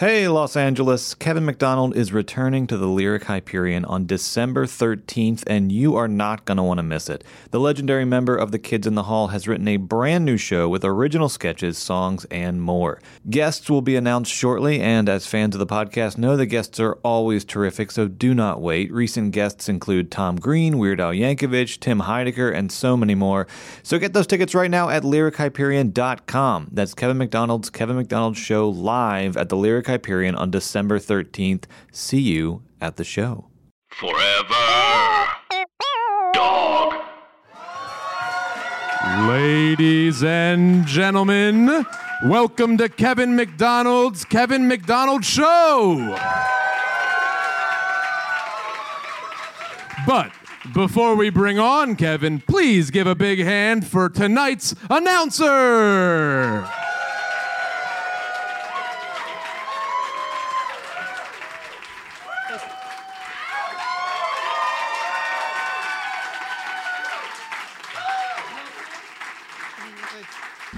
Hey, Los Angeles. Kevin McDonald is returning to the Lyric Hyperion on December 13th, and you are not going to want to miss it. The legendary member of the Kids in the Hall has written a brand new show with original sketches, songs, and more. Guests will be announced shortly, and as fans of the podcast know, the guests are always terrific, so do not wait. Recent guests include Tom Green, Weird Al Yankovic, Tim Heidecker, and so many more. So get those tickets right now at lyrichyperion.com. That's Kevin McDonald's Kevin McDonald Show live at the Lyric Hyperion on December 13th. See you at the show. Forever. Dog. Ladies and gentlemen, welcome to Kevin McDonald's Kevin McDonald Show. But before we bring on Kevin, please give a big hand for tonight's announcer.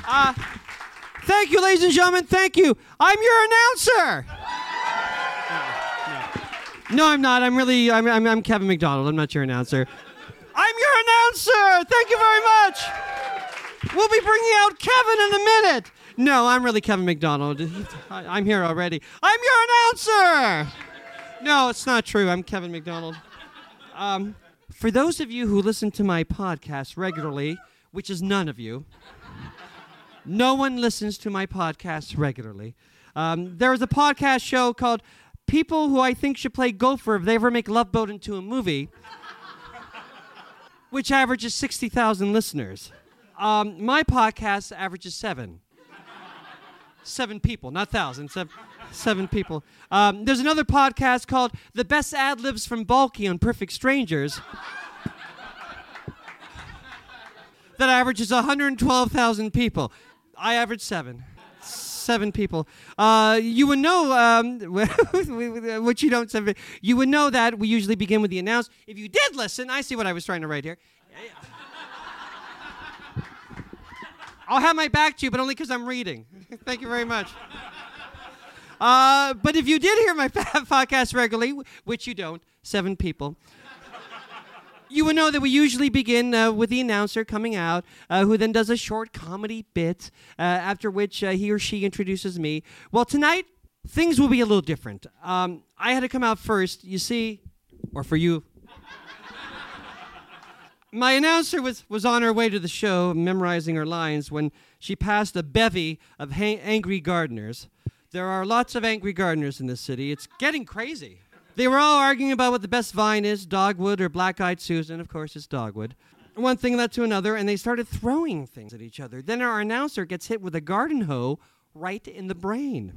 Uh, thank you, ladies and gentlemen. Thank you. I'm your announcer. No, I'm not. I'm really. I'm, I'm, I'm Kevin McDonald. I'm not your announcer. I'm your announcer. Thank you very much. We'll be bringing out Kevin in a minute. No, I'm really Kevin McDonald. I'm here already. I'm your announcer. No, it's not true. I'm Kevin McDonald. Um, for those of you who listen to my podcast regularly, which is none of you, no one listens to my podcast regularly. Um, there is a podcast show called People Who I Think Should Play Gopher If They Ever Make Love Boat into a Movie, which averages 60,000 listeners. Um, my podcast averages seven. Seven people, not thousands. Seven, seven people. Um, there's another podcast called The Best Ad Libs from Balky on Perfect Strangers that averages 112,000 people. I average seven. Seven people. Uh, you would know, um, which you don't you would know that we usually begin with the announce. If you did listen, I see what I was trying to write here. I'll have my back to you, but only because I'm reading. Thank you very much. Uh, but if you did hear my podcast regularly, which you don't, seven people, you would know that we usually begin uh, with the announcer coming out, uh, who then does a short comedy bit, uh, after which uh, he or she introduces me. Well, tonight, things will be a little different. Um, I had to come out first, you see, or for you. My announcer was, was on her way to the show, memorizing her lines, when she passed a bevy of ha- angry gardeners. There are lots of angry gardeners in this city. It's getting crazy. They were all arguing about what the best vine is dogwood or black eyed Susan. Of course, it's dogwood. One thing led to another, and they started throwing things at each other. Then our announcer gets hit with a garden hoe right in the brain.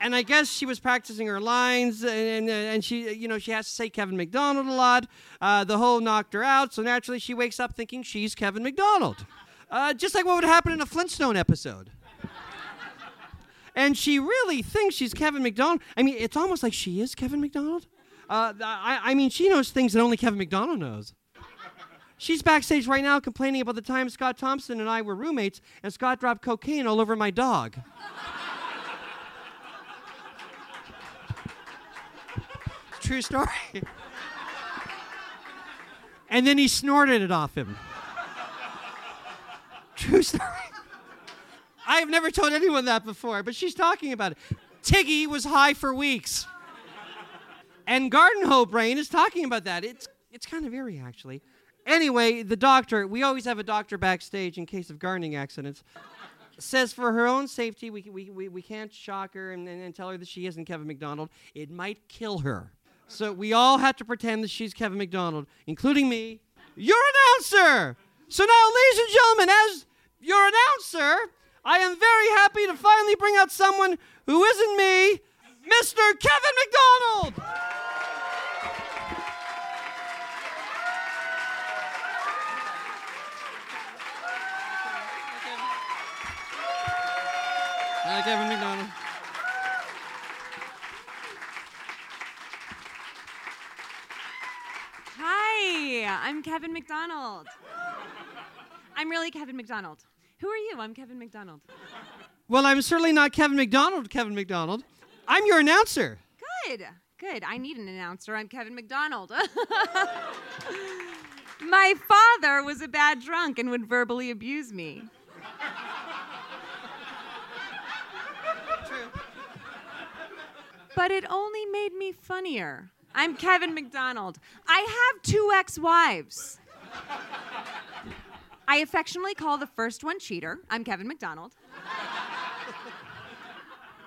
and I guess she was practicing her lines, and, and, and she, you know, she has to say Kevin McDonald a lot. Uh, the hoe knocked her out, so naturally she wakes up thinking she's Kevin McDonald. Uh, just like what would happen in a Flintstone episode and she really thinks she's Kevin McDonald. I mean, it's almost like she is Kevin McDonald. Uh, I, I mean, she knows things that only Kevin McDonald knows. She's backstage right now complaining about the time Scott Thompson and I were roommates and Scott dropped cocaine all over my dog. True story. and then he snorted it off him. True story. I've never told anyone that before, but she's talking about it. Tiggy was high for weeks. And Garden Hoe Brain is talking about that. It's, it's kind of eerie, actually. Anyway, the doctor, we always have a doctor backstage in case of gardening accidents, says for her own safety, we, we, we, we can't shock her and, and, and tell her that she isn't Kevin McDonald. It might kill her. So we all have to pretend that she's Kevin McDonald, including me, your announcer. So now, ladies and gentlemen, as your announcer, I am very happy to finally bring out someone who isn't me, Mr. Kevin McDonald. Hi, Kevin McDonald. Hi, I'm Kevin McDonald. I'm really Kevin McDonald. Who are you? I'm Kevin McDonald. Well, I'm certainly not Kevin McDonald, Kevin McDonald. I'm your announcer. Good, good. I need an announcer. I'm Kevin McDonald. My father was a bad drunk and would verbally abuse me. But it only made me funnier. I'm Kevin McDonald. I have two ex wives. I affectionately call the first one Cheater. I'm Kevin McDonald.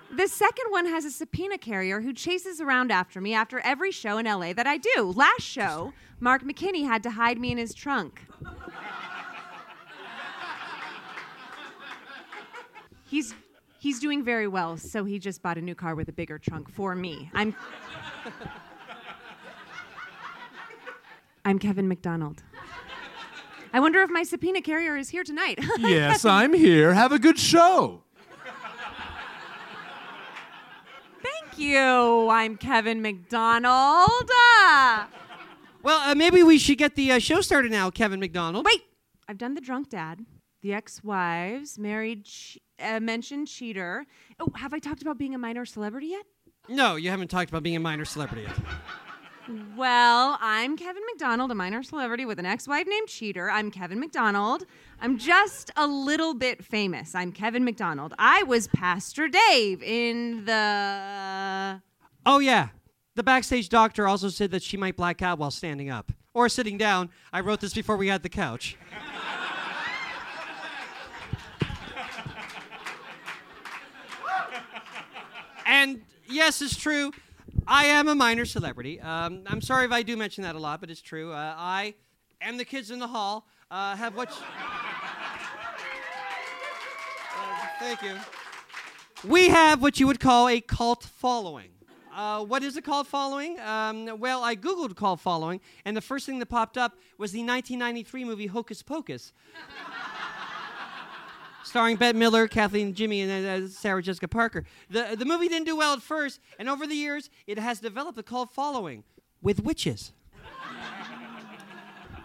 The second one has a subpoena carrier who chases around after me after every show in LA that I do. Last show, Mark McKinney had to hide me in his trunk. He's he's doing very well, so he just bought a new car with a bigger trunk for me. I'm I'm Kevin McDonald. I wonder if my subpoena carrier is here tonight. yes, I'm here. Have a good show. Thank you. I'm Kevin McDonald. Ah. Well, uh, maybe we should get the uh, show started now, Kevin McDonald. Wait, I've done the drunk dad, the ex-wives, married, che- uh, mentioned cheater. Oh, have I talked about being a minor celebrity yet? No, you haven't talked about being a minor celebrity yet. Well, I'm Kevin McDonald, a minor celebrity with an ex-wife named Cheater. I'm Kevin McDonald. I'm just a little bit famous. I'm Kevin McDonald. I was Pastor Dave in the Oh, yeah. The backstage doctor also said that she might black out while standing up or sitting down. I wrote this before we had the couch. and yes, it's true. I am a minor celebrity. Um, I'm sorry if I do mention that a lot, but it's true. Uh, I and the kids in the hall uh, have what. Uh, thank you. We have what you would call a cult following. Uh, what is a cult following? Um, well, I Googled cult following, and the first thing that popped up was the 1993 movie Hocus Pocus. Starring Bette Midler, Kathleen Jimmy, and uh, Sarah Jessica Parker. The, the movie didn't do well at first, and over the years, it has developed a cult following with witches.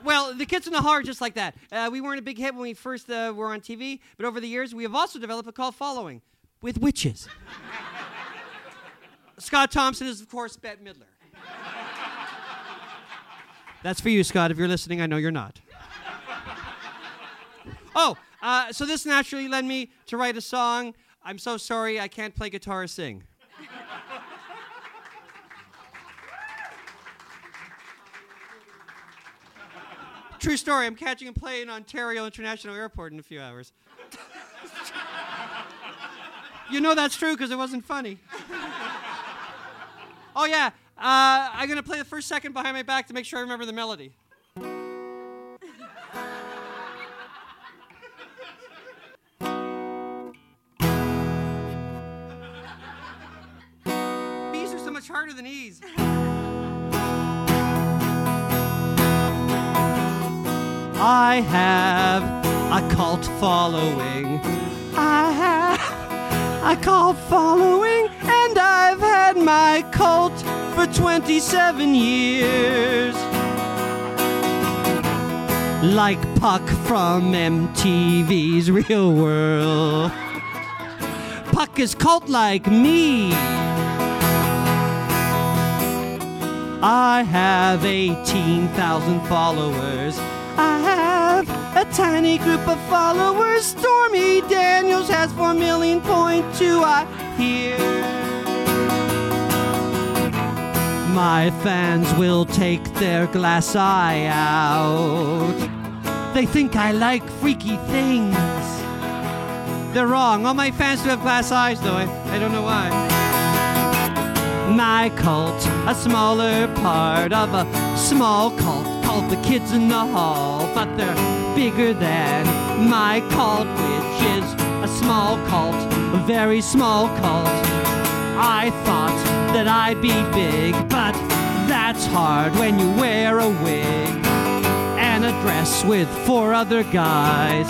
Well, the kids in the hall are just like that. Uh, we weren't a big hit when we first uh, were on TV, but over the years, we have also developed a cult following with witches. Scott Thompson is, of course, Bette Midler. That's for you, Scott. If you're listening, I know you're not. Oh, uh, so this naturally led me to write a song. I'm so sorry I can't play guitar or sing. True story. I'm catching a plane in Ontario International Airport in a few hours. you know that's true because it wasn't funny. oh, yeah. Uh, I'm going to play the first second behind my back to make sure I remember the melody. Much harder than E's. I have a cult following. I have a cult following, and I've had my cult for 27 years. Like Puck from MTV's Real World. Puck is cult like me. I have 18,000 followers. I have a tiny group of followers. Stormy Daniels has 4 million point two. I hear. My fans will take their glass eye out. They think I like freaky things. They're wrong. All my fans do have glass eyes, though. I, I don't know why my cult, a smaller part of a small cult called the Kids in the Hall, but they're bigger than my cult, which is a small cult, a very small cult. I thought that I'd be big, but that's hard when you wear a wig and a dress with four other guys.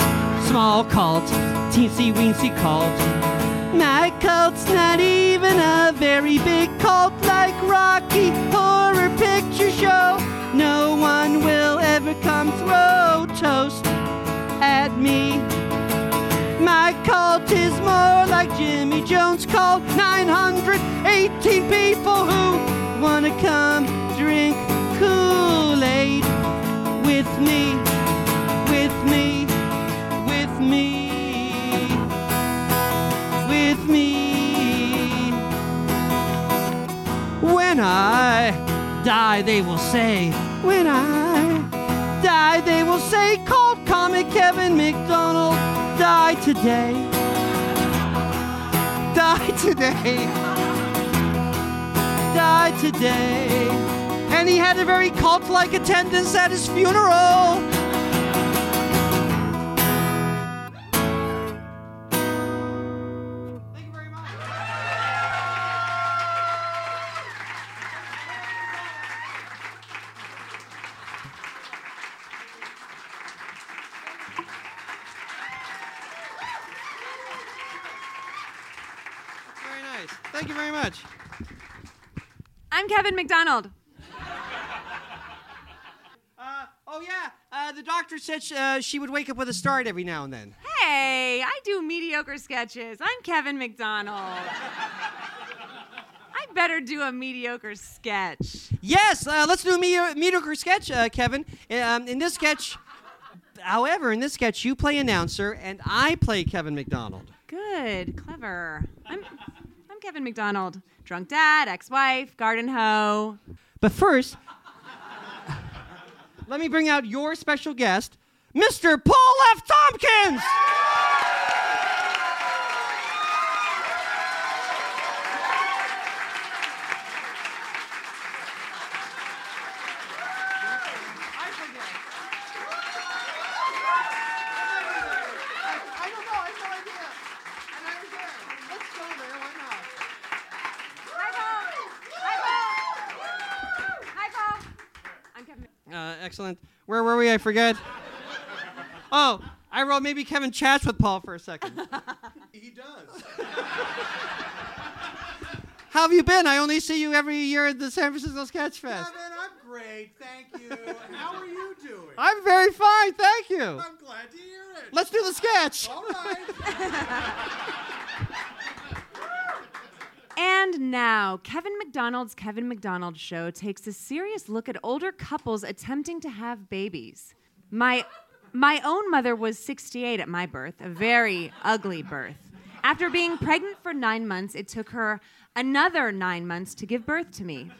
Small cult, teensy weensy cult. My cult's not even a very big cult like Rocky Horror Picture Show. No one will ever come throw toast at me. My cult is more like Jimmy Jones' cult. 918 people who wanna come drink Kool Aid with me, me. When I die, they will say, when I die, they will say, called comic Kevin McDonald, die today. Die today. Die today. And he had a very cult like attendance at his funeral. Thank you very much. I'm Kevin McDonald. Uh, oh yeah, uh, the doctor said sh- uh, she would wake up with a start every now and then. Hey, I do mediocre sketches. I'm Kevin McDonald. I better do a mediocre sketch. Yes, uh, let's do a medi- mediocre sketch, uh, Kevin. Um, in this sketch, however, in this sketch, you play announcer and I play Kevin McDonald. Good, clever. I'm Kevin McDonald. Drunk dad, ex-wife, garden hoe. But first, let me bring out your special guest, Mr. Paul F. Tompkins. I don't know. I have no idea. And I was there. Let's go there. Why not? Hi, Paul. Hi, Paul. Hi, Paul. I'm Kevin. Uh, excellent. Where were we? I forget. Oh, I wrote maybe Kevin chats with Paul for a second. He does. How have you been? I only see you every year at the San Francisco Sketch Fest. Kevin, I'm great, thank you. How are you doing? I'm very fine, thank you. I'm glad to hear it. Let's do the sketch. All right. And now, Kevin McDonald's Kevin McDonald Show takes a serious look at older couples attempting to have babies. My, my own mother was 68 at my birth, a very ugly birth. After being pregnant for nine months, it took her another nine months to give birth to me.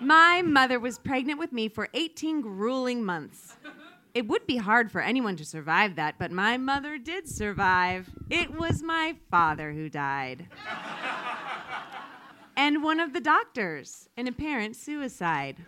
My mother was pregnant with me for 18 grueling months. It would be hard for anyone to survive that, but my mother did survive. It was my father who died. and one of the doctors, an apparent suicide.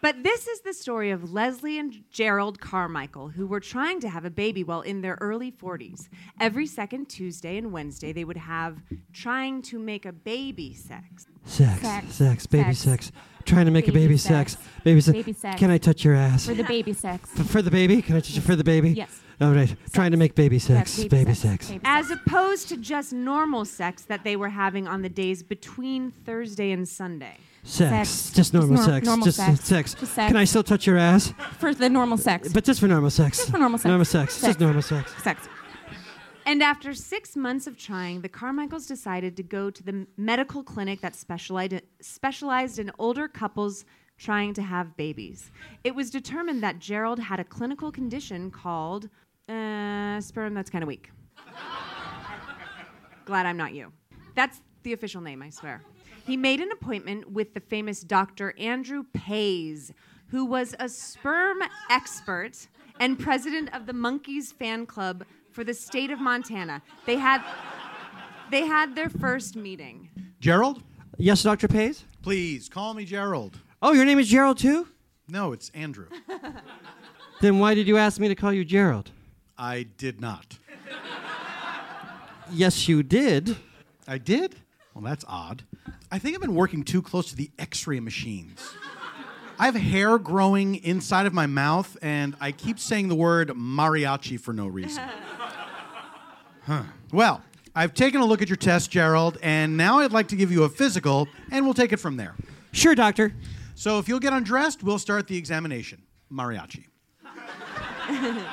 But this is the story of Leslie and Gerald Carmichael, who were trying to have a baby while in their early 40s. Every second Tuesday and Wednesday, they would have trying to make a baby sex. Sex, Sex, sex, baby sex. sex. Trying to make a Baby baby sex. sex. Baby sex. Baby sex. Can I touch your ass? For the baby sex. F- for the baby? Can I touch it for the baby? Yes. All right. Trying to make baby sex. Sex, baby sex. Baby As opposed to just normal sex that they were having on the days between Thursday and Sunday. Sex. Sex. Just normal Just nor- sex. normal just sex. sex. Just sex. Can I still touch your ass? For the normal sex. But just for normal sex. Just for normal sex. Normal sex. Sex. Just normal sex. sex. And after six months of trying, the Carmichaels decided to go to the medical clinic that specialized, specialized in older couples trying to have babies. It was determined that Gerald had a clinical condition called uh, sperm that's kind of weak. Glad I'm not you. That's the official name, I swear. He made an appointment with the famous Dr. Andrew Pays, who was a sperm expert and president of the Monkees fan club for the state of Montana. They had they had their first meeting. Gerald, Yes, Dr. Pays? please call me Gerald. Oh, your name is Gerald too? No, it's Andrew. Then why did you ask me to call you Gerald? I did not. Yes, you did. I did? Well, that's odd. I think I've been working too close to the x ray machines. I have hair growing inside of my mouth, and I keep saying the word mariachi for no reason. Huh. Well, I've taken a look at your test, Gerald, and now I'd like to give you a physical, and we'll take it from there. Sure, doctor. So if you'll get undressed, we'll start the examination. Mariachi.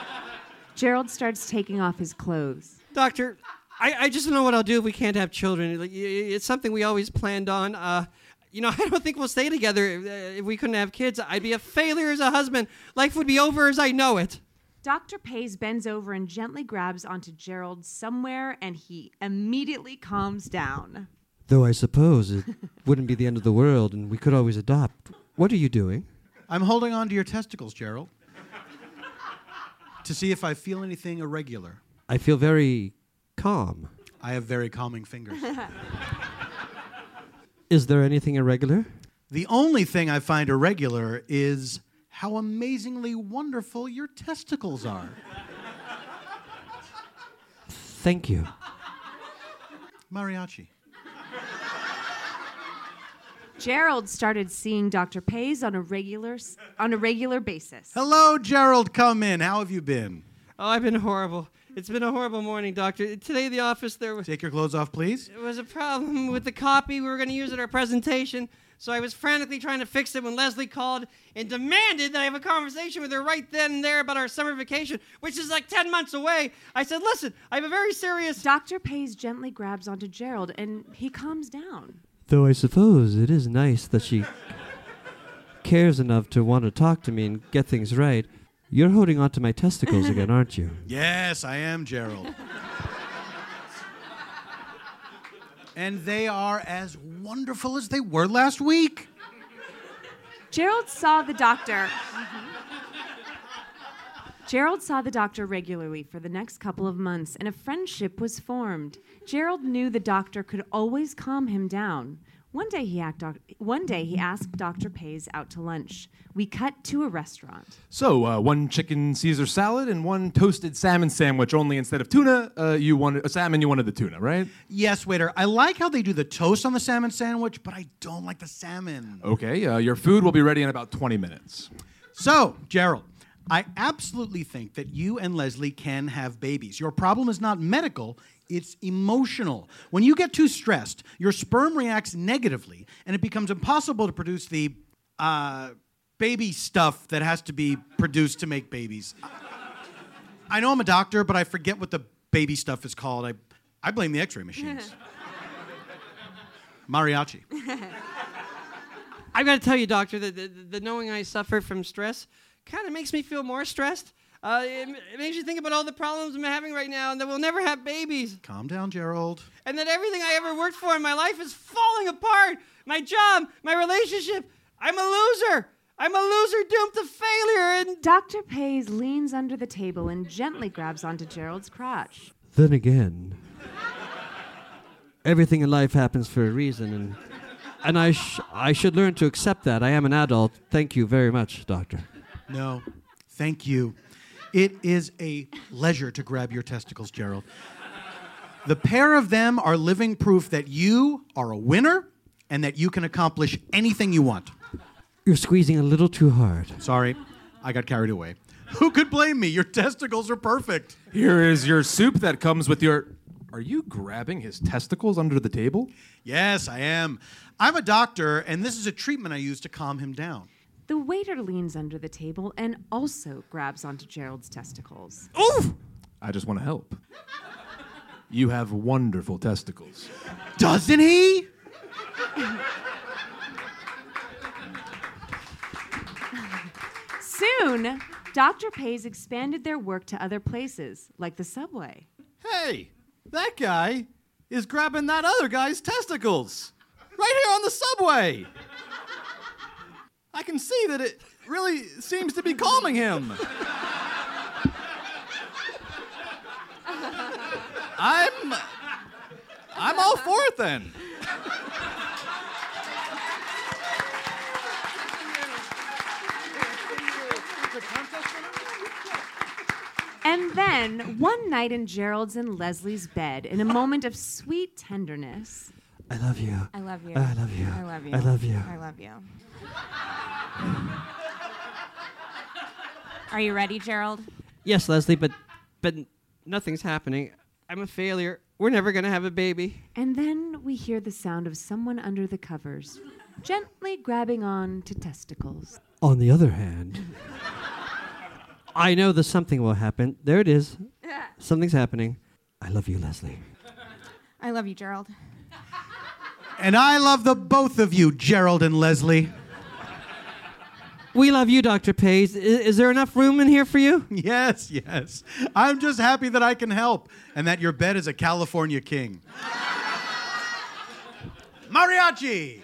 Gerald starts taking off his clothes. Doctor, I, I just don't know what I'll do if we can't have children. Like, y- y- It's something we always planned on. Uh, you know, I don't think we'll stay together if, uh, if we couldn't have kids. I'd be a failure as a husband. Life would be over as I know it. Dr. Pays bends over and gently grabs onto Gerald somewhere, and he immediately calms down. Though I suppose it wouldn't be the end of the world and we could always adopt. What are you doing? I'm holding on to your testicles, Gerald, to see if I feel anything irregular. I feel very calm. I have very calming fingers. Is there anything irregular? The only thing I find irregular is how amazingly wonderful your testicles are. Thank you. Mariachi. Gerald started seeing Dr. Pays on a regular on a regular basis. Hello, Gerald. Come in. How have you been? Oh, I've been horrible. It's been a horrible morning, doctor. Today at the office there was Take your clothes off, please. there was a problem with the copy we were going to use at our presentation. So I was frantically trying to fix it when Leslie called and demanded that I have a conversation with her right then and there about our summer vacation, which is like 10 months away. I said, "Listen, I have a very serious Dr. Pays gently grabs onto Gerald, and he calms down. Though I suppose it is nice that she cares enough to want to talk to me and get things right. You're holding on to my testicles again, aren't you? Yes, I am, Gerald. And they are as wonderful as they were last week. Gerald saw the doctor. Gerald saw the doctor regularly for the next couple of months, and a friendship was formed. Gerald knew the doctor could always calm him down. One day he, act, one day he asked Dr. Pays out to lunch. We cut to a restaurant. So, uh, one chicken Caesar salad and one toasted salmon sandwich. Only instead of tuna, uh, you wanted a salmon. You wanted the tuna, right? Yes, waiter. I like how they do the toast on the salmon sandwich, but I don't like the salmon. Okay. Uh, your food will be ready in about 20 minutes. So, Gerald, I absolutely think that you and Leslie can have babies. Your problem is not medical, it's emotional. When you get too stressed, your sperm reacts negatively, and it becomes impossible to produce the uh, baby stuff that has to be produced to make babies. I know I'm a doctor, but I forget what the baby stuff is called. I, I blame the x ray machines. Mariachi. I've got to tell you, doctor, that the, the knowing I suffer from stress kind of makes me feel more stressed. Uh, it, it makes you think about all the problems I'm having right now and that we'll never have babies. Calm down, Gerald. And that everything I ever worked for in my life is falling apart. My job, my relationship. I'm a loser. I'm a loser doomed to failure. And Dr. Pays leans under the table and gently grabs onto Gerald's crotch. then again, everything in life happens for a reason, and and I sh- I should learn to accept that. I am an adult. Thank you very much, doctor. No, thank you. It is a pleasure to grab your testicles, Gerald. The pair of them are living proof that you are a winner and that you can accomplish anything you want. You're squeezing a little too hard. Sorry, I got carried away. Who could blame me? Your testicles are perfect. Here is your soup that comes with your. Are you grabbing his testicles under the table? Yes, I am. I'm a doctor, and this is a treatment I use to calm him down. The waiter leans under the table and also grabs onto Gerald's testicles. Oof! I just want to help. You have wonderful testicles. Doesn't he? Soon, Dr. Pays expanded their work to other places, like the subway. Hey, that guy is grabbing that other guy's testicles right here on the subway. I can see that it really seems to be calming him. I'm I'm all for it then. And then one night in Gerald's and Leslie's bed, in a moment of sweet tenderness, I love you. I love you. Oh, I love you. I love you. I love you. I love you. Are you ready, Gerald? Yes, Leslie, but but nothing's happening. I'm a failure. We're never gonna have a baby. and then we hear the sound of someone under the covers, gently grabbing on to testicles. On the other hand, I know that something will happen. There it is. Something's happening. I love you, Leslie. I love you, Gerald. And I love the both of you, Gerald and Leslie. We love you, Dr. Pays. I- Is, there enough room in here for you? Yes, yes. I'm just happy that I can help and that your bed is a California king. Mariachi!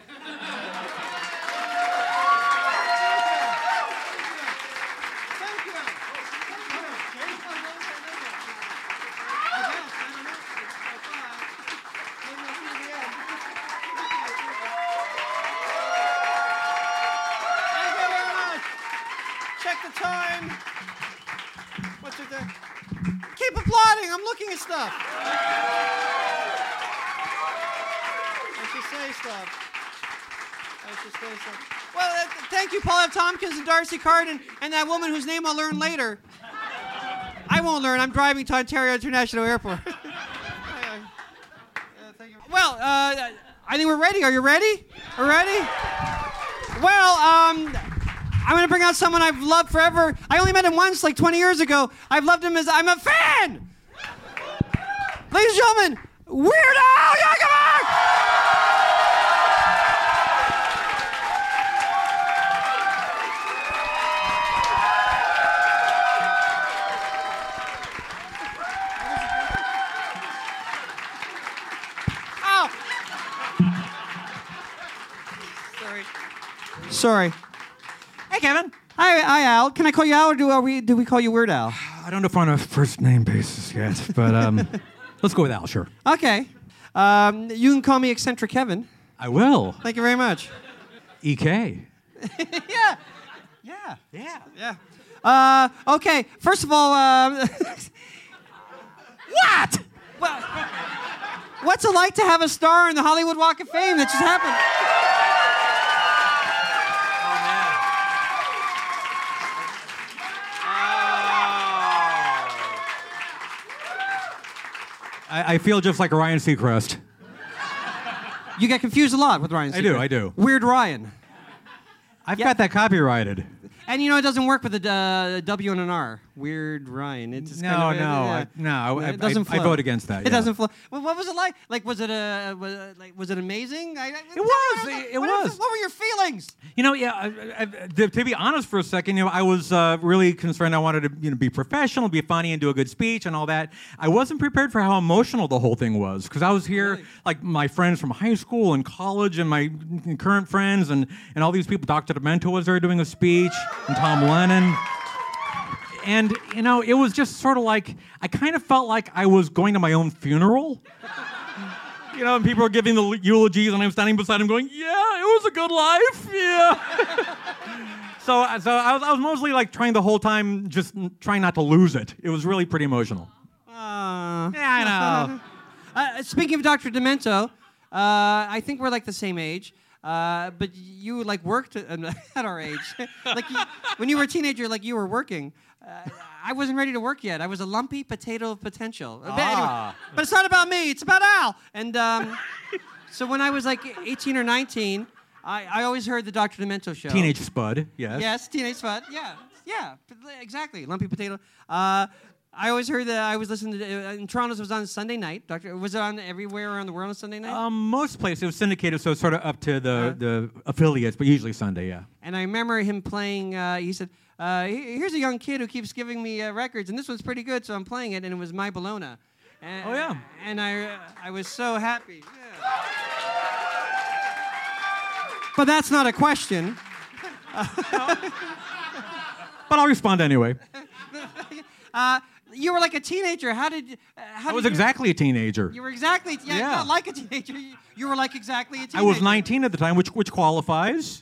Tompkins and D'Arcy Carden, and that woman whose name I'll learn later. I won't learn. I'm driving to Ontario International Airport. well, uh, I think we're ready. Are you ready? Are ready? Well, um, I'm gonna bring out someone I've loved forever. I only met him once, like 20 years ago. I've loved him as I'm a fan. Ladies and gentlemen, Weird Al Yankovic! Sorry. Hey, Kevin. Hi, hi, Al. Can I call you Al, or do uh, we do we call you Weird Al? I don't know if we're on a first name basis yet, but um, let's go with Al, sure. Okay. Um, you can call me Eccentric Kevin. I will. Thank you very much. EK. yeah. Yeah. Yeah. Yeah. Uh, okay. First of all, um, what? Well, what's it like to have a star in the Hollywood Walk of Fame that just happened? I, I feel just like Ryan Seacrest. You get confused a lot with Ryan. I do, I do. Weird Ryan. I've Yeah. got that copyrighted. And you know it doesn't work with a uh, W and an R. Weird Ryan. It's just No, kind of, no, yeah. I- no, I- it doesn't I- I vote against that, It yeah. doesn't flow. Well, what was it like? Like, was it a was it, like was it amazing? I, It was, it- what, was. What were your feelings? You know, yeah. To, to be honest, for a second, you know, I was uh, really concerned. I wanted to, you know, be professional, be funny, and do a good speech and all that. I wasn't prepared for how emotional the whole thing was because I was here, like my friends from high school and college, and my current friends, and and all these people. Dr. Demento was there doing a speech, and Tom Lennon. And you know, it was just sort of like I kind of felt like I was going to my own funeral. You know, and people are giving the eulogies, and I'm standing beside him, going, "Yeah, it was a good life. Yeah." so, so I was, I was mostly like trying the whole time, just trying not to lose it. It was really pretty emotional. Uh, Yeah, I know. uh, speaking of Dr. Demento, uh, I think we're like the same age. Uh, but you like worked at, at our age. like you, when you were a teenager, like you were working. Uh, I wasn't ready to work yet. I was a lumpy potato of potential. Uh, but, anyway, Ah. but it's not about me. It's about Al. And um, so when I was like 18 or 19, I, I always heard the Dr. Demento show. Teenage Spud, yes. Yes, teenage spud. Yeah, yeah, exactly. Lumpy potato. Uh, I always heard that I was listening to uh, in Toronto's was on Sunday night. Doctor, was it on everywhere around the world on Sunday night? Um, most places it was syndicated, so it's sort of up to the, Uh-huh. the affiliates, but usually Sunday, yeah. and I remember him playing. Uh, he said, uh, "Here's a young kid who keeps giving me uh, records, and this one's pretty good, so I'm playing it." And it was My Bologna. And, Oh, yeah. And I, uh, I was so happy. Yeah. But that's not a question. But I'll respond anyway. Uh, you were like a teenager. How did? Uh, how I was did you- exactly a teenager. You were exactly yeah, Yeah. not like a teenager. You, you were like exactly a teenager. I was 19 at the time, which which qualifies.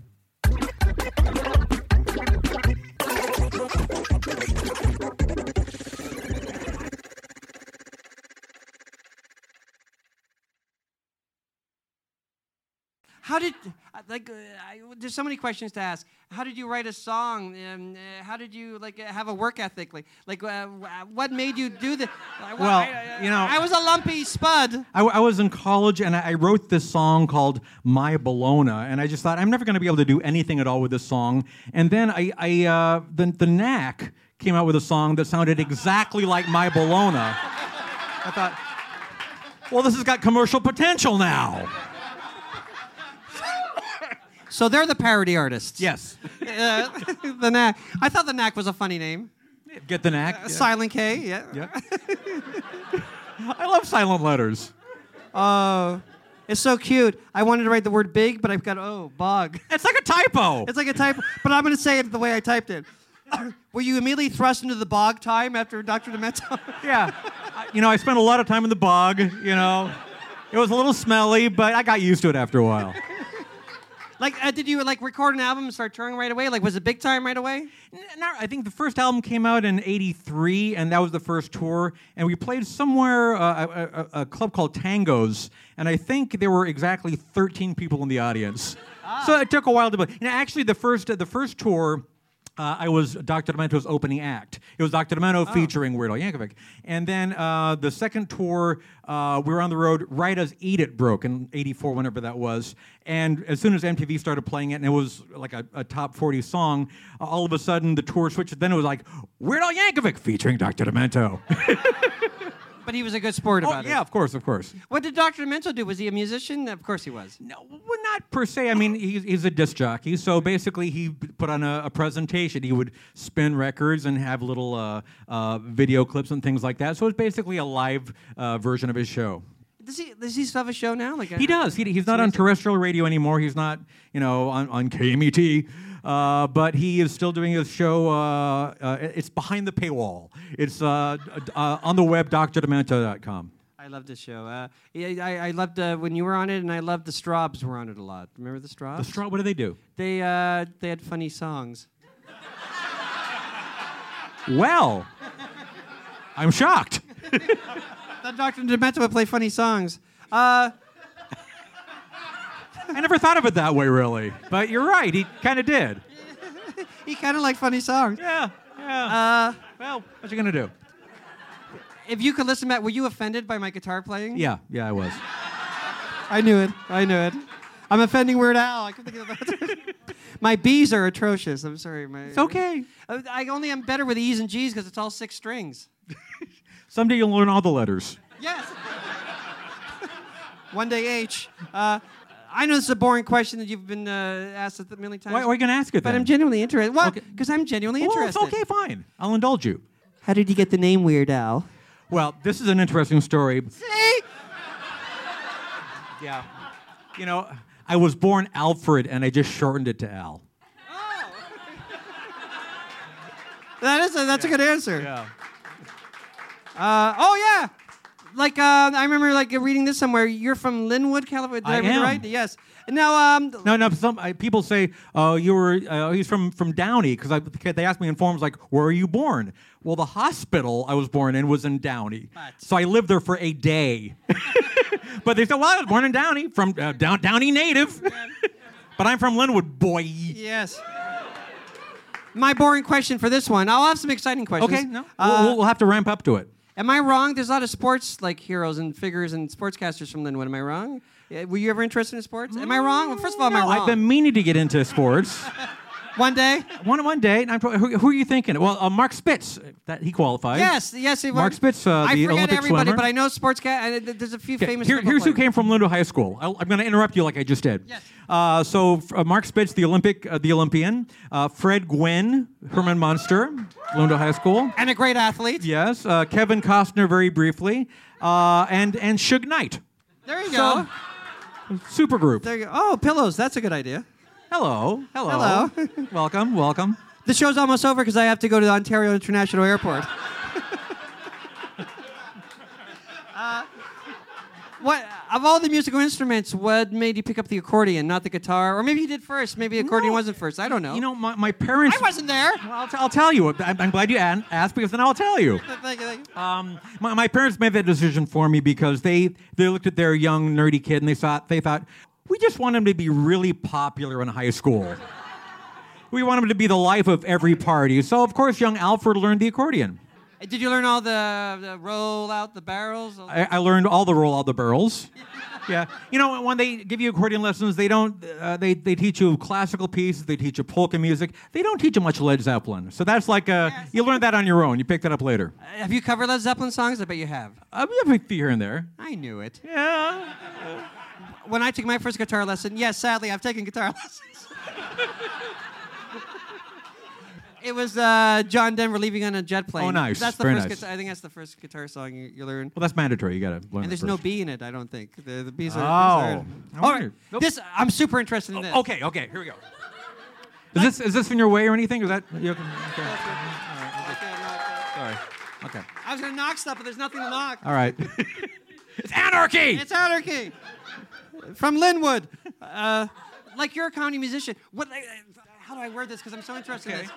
How did like uh, I, there's so many questions to ask. How did you write a song? Um, uh, how did you like uh, have a work ethic? Like like uh, what made you do this? Well, you know- I was a lumpy spud. I was in college and I I wrote this song called My Bologna, and I just thought I'm never going to be able to do anything at all with this song. And then I, I uh, the the Knack came out with a song that sounded exactly like My Bologna. I thought, well, this has got commercial potential now. So they're the parody artists. Yes. Uh, the knack. I thought the knack was a funny name. Get the Knack. Uh, yeah. Silent K. Yeah. Yeah. I love silent letters. Oh, it's so cute. I wanted to write the word big, but I've got oh bog. It's like a typo. It's like a typo, but I'm going to say it the way I typed it. Were you immediately thrust into the bog time after Dr. Demento? Yeah. I- you know, I spent a lot of time in the bog, you know. It was a little smelly, but I got used to it after a while. Like, uh, did you like record an album and start touring right away? Like, was it big time right away? Not, I think the first album came out in '83, and that was the first tour. And we played somewhere, uh, a, a, a club called Tangos, and I think there were exactly 13 people in the audience. So it took a while to play. You know, actually, the first the first tour. Uh, I was Dr. Demento's opening act. It was Dr. Demento featuring Weird Al Yankovic. And then uh, the second tour, uh, we were on the road right as Eat It broke in 84, whenever that was. And as soon as MTV started playing it, and it was like a, a top 40 song, uh, all of a sudden the tour switched. Then it was like Weird Al Yankovic featuring Dr. Demento. But he was a good sport oh, about it. yeah, of course, of course. What did Dr. Demento do? Was he a musician? Of course he was. No, well, not per se. I mean, he's, he's a disc jockey, so basically he put on a, a presentation. He would spin records and have little uh, uh, video clips and things like that. So it's basically a live uh, version of his show. Does he does he still have a show now? Like He does. He, he's not on terrestrial radio anymore. He's not, you know, on, on KMET. Uh, but he is still doing his show. Uh, uh, it's behind the paywall. It's uh, uh, on the web, drdemento.com. I loved the show. Uh, yeah, I, I loved uh, when you were on it, and I loved the Straubs were on it a lot. Remember the Straubs? The straw. What do they do? They uh, they had funny songs. Well, I'm shocked. That Dr. Demento would play funny songs. Uh, I never thought of it that way, really. But you're right. He kind of did. he kind of liked funny songs. Yeah, yeah. Uh, well, what you gonna do? If you could listen Matt, were you offended by my guitar playing? Yeah, yeah, I was. I knew it. I knew it. I'm offending Weird Al. I couldn't think of that. my B's are atrocious. I'm sorry. My, It's okay. I, I only am better with E's and G's because it's all six strings. Someday you'll learn all the letters. Yes. One day H. Uh, I know this is a boring question that you've been uh, asked a million times. Why, are you gonna ask it But then? I'm genuinely interested. Well, because I'm genuinely Well, interested. it's okay, fine. I'll indulge you. How did you get the name Weird Al? Well, this is an interesting story. See? Yeah. You know, I was born Alfred, and I just shortened it to Al. Oh! That is a, that's a good answer. Yeah. Uh, oh yeah, like uh, I remember like reading this somewhere. You're from Lynwood, California. Did I, I read it am. right? Yes. Now, um, No, no. Some I, people say, "Oh, you were." Uh, he's from from Downey because they asked me in forums like, "Where are you born?" Well, the hospital I was born in was in Downey, so I lived there for a day. but they said, "Well, I was born in Downey, from uh, down, Downey native." but I'm from Lynwood, boy. yes. My boring question for this one. I'll have some exciting questions. Okay, no, Uh, we'll, we'll have to ramp up to it. Am I wrong? There's a lot of sports like heroes and figures and sportscasters from Lynwood. Am I wrong? Were you ever interested in sports? Am I wrong? Well, first of all, am I wrong? I've been meaning to get into sports. One day? One one day. and I'm, pro- who, who are you thinking? Well, uh, Mark Spitz. That he qualified. Yes, yes. He was. Mark. Spitz, uh, I the forget Olympic everybody, swimmer. but I know sports cat. Uh, there's a few Okay, famous. here- here's who came from Lynwood High School. I, I'm going to interrupt you like I just did. Yes. Uh, so uh, Mark Spitz, the Olympic, uh, the Olympian. Uh, Fred Gwynne, Herman Munster, Lynwood High School. And a great athlete. Yes. Uh, Kevin Costner, very briefly, uh, and and Suge Knight. There you So- go. Super group. There you go. Oh, pillows. That's a good idea. Hello. Hello. Hello. welcome. Welcome. The show's almost over because I have to go to the Ontario International Airport. uh, what of all the musical instruments? What made you pick up the accordion, not the guitar? Or maybe you did first. Maybe the accordion wasn't first. I don't know. You know, my, my parents. I wasn't there. Well, I'll, t- I'll tell you. I'm, I'm glad you asked because then I'll tell you. Thank you, thank you. Um, my, my parents made that decision for me because they they looked at their young nerdy kid and they thought they thought we just want him to be really popular in high school. we want him to be the life of every party. So of course, young Alfred learned the accordion. Uh, Did you learn all the, the roll out the barrels? I, I learned all the roll out the barrels. Yeah, you know when they give you accordion lessons, they don't. Uh, they they teach you classical pieces. They teach you polka music. They don't teach you much Led Zeppelin. So that's like uh, you learn that on your own. You pick that up later. Uh, have you covered Led Zeppelin songs? I bet you have. Uh, have a few here and there. I knew it. Yeah. When I took my first guitar lesson, yes, sadly, I've taken guitar lessons. it was uh, John Denver leaving on a jet plane. Oh, nice. That's the Very first nice. guitar. I think that's the first guitar song you, you learn. Well, that's mandatory. You gotta learn. And there's no. B in it, I don't think. The, the B's are. Oh. Are all right. Nope. This I'm super interested in this. Okay, okay, here we go. Is this is this in your way or anything? Is that you okay? okay. Sorry. Okay. I was gonna knock stuff, but there's nothing to knock. All right. it's anarchy. It's anarchy. From Lynwood. Uh, like you're a comedy musician. What? How do I word this? Because I'm so interested in this.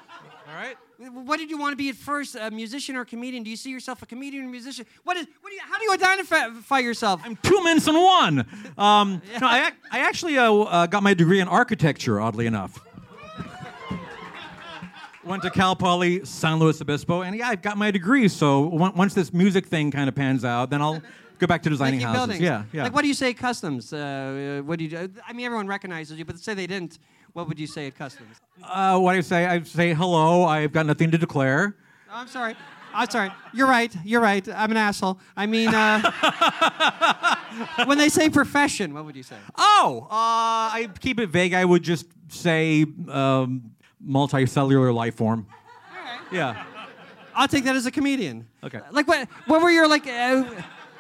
All right. What did you want to be at first, a musician or a comedian? Do you see yourself a comedian or a musician? What is? What do you? How do you identify yourself? I'm two minutes in one. Um, no, I, I actually uh, uh, got my degree in architecture, oddly enough. Went to Cal Poly San Luis Obispo, and yeah, I've got my degree. So on- once this music thing kind of pans out, then I'll go back to designing houses. buildings. Yeah, yeah. Like what do you say at customs? Uh, uh, what do you? do? I mean, everyone recognizes you, but say they didn't. What would you say at customs? Uh, what do I say? I say hello. I've got nothing to declare. Oh, I'm sorry. I'm sorry. You're right. You're right. I'm an asshole. I mean, uh, when they say profession, what would you say? Oh, uh, I keep it vague. I would just say um, multicellular life form. Yeah. I'll take that as a comedian. Okay. Like what? What were your like?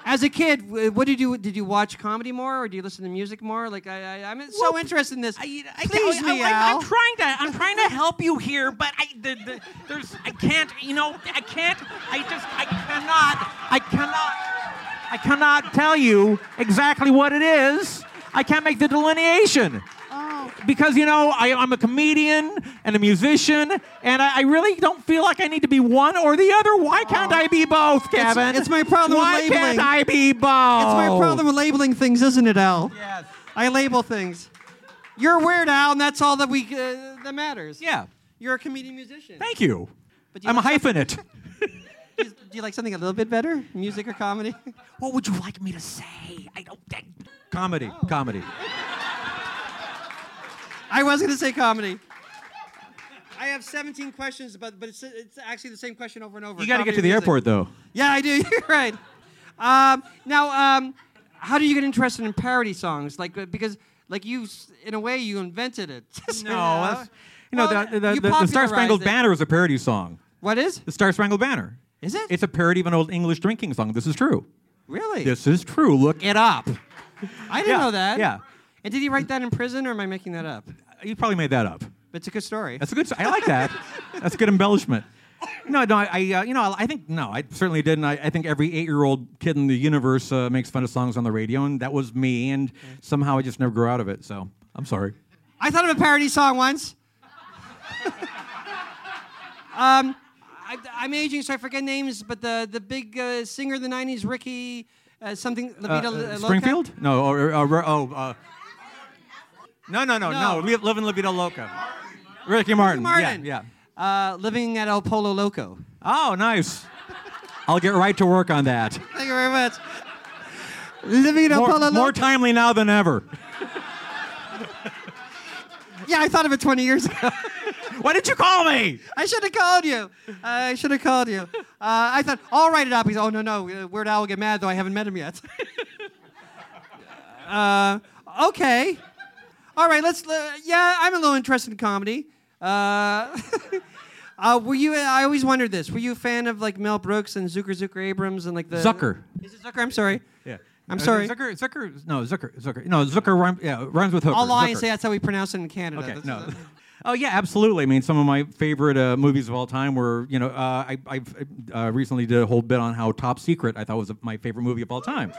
As a kid, what did you did you watch comedy more, or do you listen to music more? Like I, I I'm so interested in this. Please me, Al. am trying to. I'm trying to help you here, but I the, the, there's I can't. You know I can't. I just I cannot. I cannot. I cannot tell you exactly what it is. I can't make the delineation. Because you know I, I'm a comedian and a musician, and I, I really don't feel like I need to be one or the other. Why can't I be both, Kevin? it's my problem with labeling. Why can't I be both? It's my problem with labeling things, isn't it, Al? Yes. I label things. You're weird, Al, and that's all that we uh, that matters. Yeah. You're a comedian musician. Thank you. But you I'm a like something- hyphenate. Do you like something a little bit better, music or comedy? What would you like me to say? I don't think. Comedy. Comedy. I was going to say comedy. I have 17 questions, but but it's, it's actually the same question over and over. You got to get to the music. airport, though. Yeah, I do. You're right. Um, now, um, how do you get interested in parody songs? Like uh, because like you, in a way, you invented it. No, that's, you know, Well, the, the, the, the Star Spangled it. Banner is a parody song. What is? The Star Spangled Banner. Is it? It's a parody of an old English drinking song. This is true. Really? This is true. Look it up. I didn't Yeah, know that. yeah. And did he write that in prison, or am I making that up? You probably made that up. But it's a good story. That's a good. I like that. That's a good embellishment. No, no, I, I uh, you know, I think no, I certainly didn't. I, I think every eight-year-old kid in the universe uh, makes fun of songs on the radio, and that was me. And somehow I just never grew out of it. So I'm sorry. I thought of a parody song once. um, I, I'm aging, so I forget names, but the the big uh, singer of the '90s, Ricky, uh, something. Uh, uh, Springfield? No, or, or, or oh, uh, no, no, no, No. no. Li- Live in La Vida Loca. Ricky Martin. Martin. Yeah, yeah. Uh, living at El Pollo Loco. Oh, nice. I'll get right to work on that. Thank you very much. Living at El More, Pollo Loco. more timely now than ever. Yeah, I thought of it 20 years ago. Why didn't you call me? I should have called you. I should have called you. Uh, I thought, I'll write it up. He's, oh, no, no. uh, Weird Al will get mad, though I haven't met him yet. uh, okay. All right, let's. Uh, yeah, I'm a little interested in comedy. Uh, uh, were you? I always wondered this. Were you a fan of like Mel Brooks and Zucker Zucker Abrams and like the Zucker. Is it Zucker? I'm sorry. Yeah. I'm Uh, sorry. Zucker, Zucker, no, Zucker, Zucker. No, Zucker rhyme, yeah, rhymes with hooker. I'll lie and say that's how we pronounce it in Canada. Okay, That's- no. Oh yeah, absolutely. I mean, some of my favorite uh, movies of all time were, you know, uh, I I've, uh, recently did a whole bit on how Top Secret I thought was my favorite movie of all time.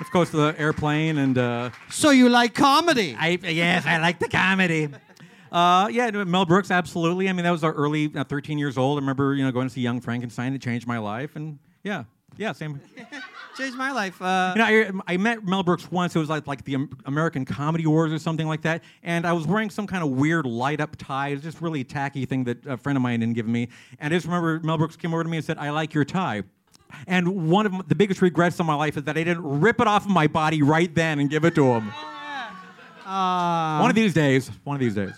Of course, the airplane and. Uh, so you like comedy? I yes, I like the comedy. Uh, yeah, Mel Brooks, absolutely. I mean, that was our early, uh, 13 years old. I remember, you know, going to see Young Frankenstein. It changed my life, and yeah, yeah, same. Changed my life. Uh, You know, I, I met Mel Brooks once. It was like like the American Comedy Awards or something like that. And I was wearing some kind of weird light up tie. It was just really tacky thing that a friend of mine didn't give me. And I just remember Mel Brooks came over to me and said, "I like your tie." And one of the biggest regrets of my life is that I didn't rip it off of my body right then and give it to him. uh, one of these days. One of these days.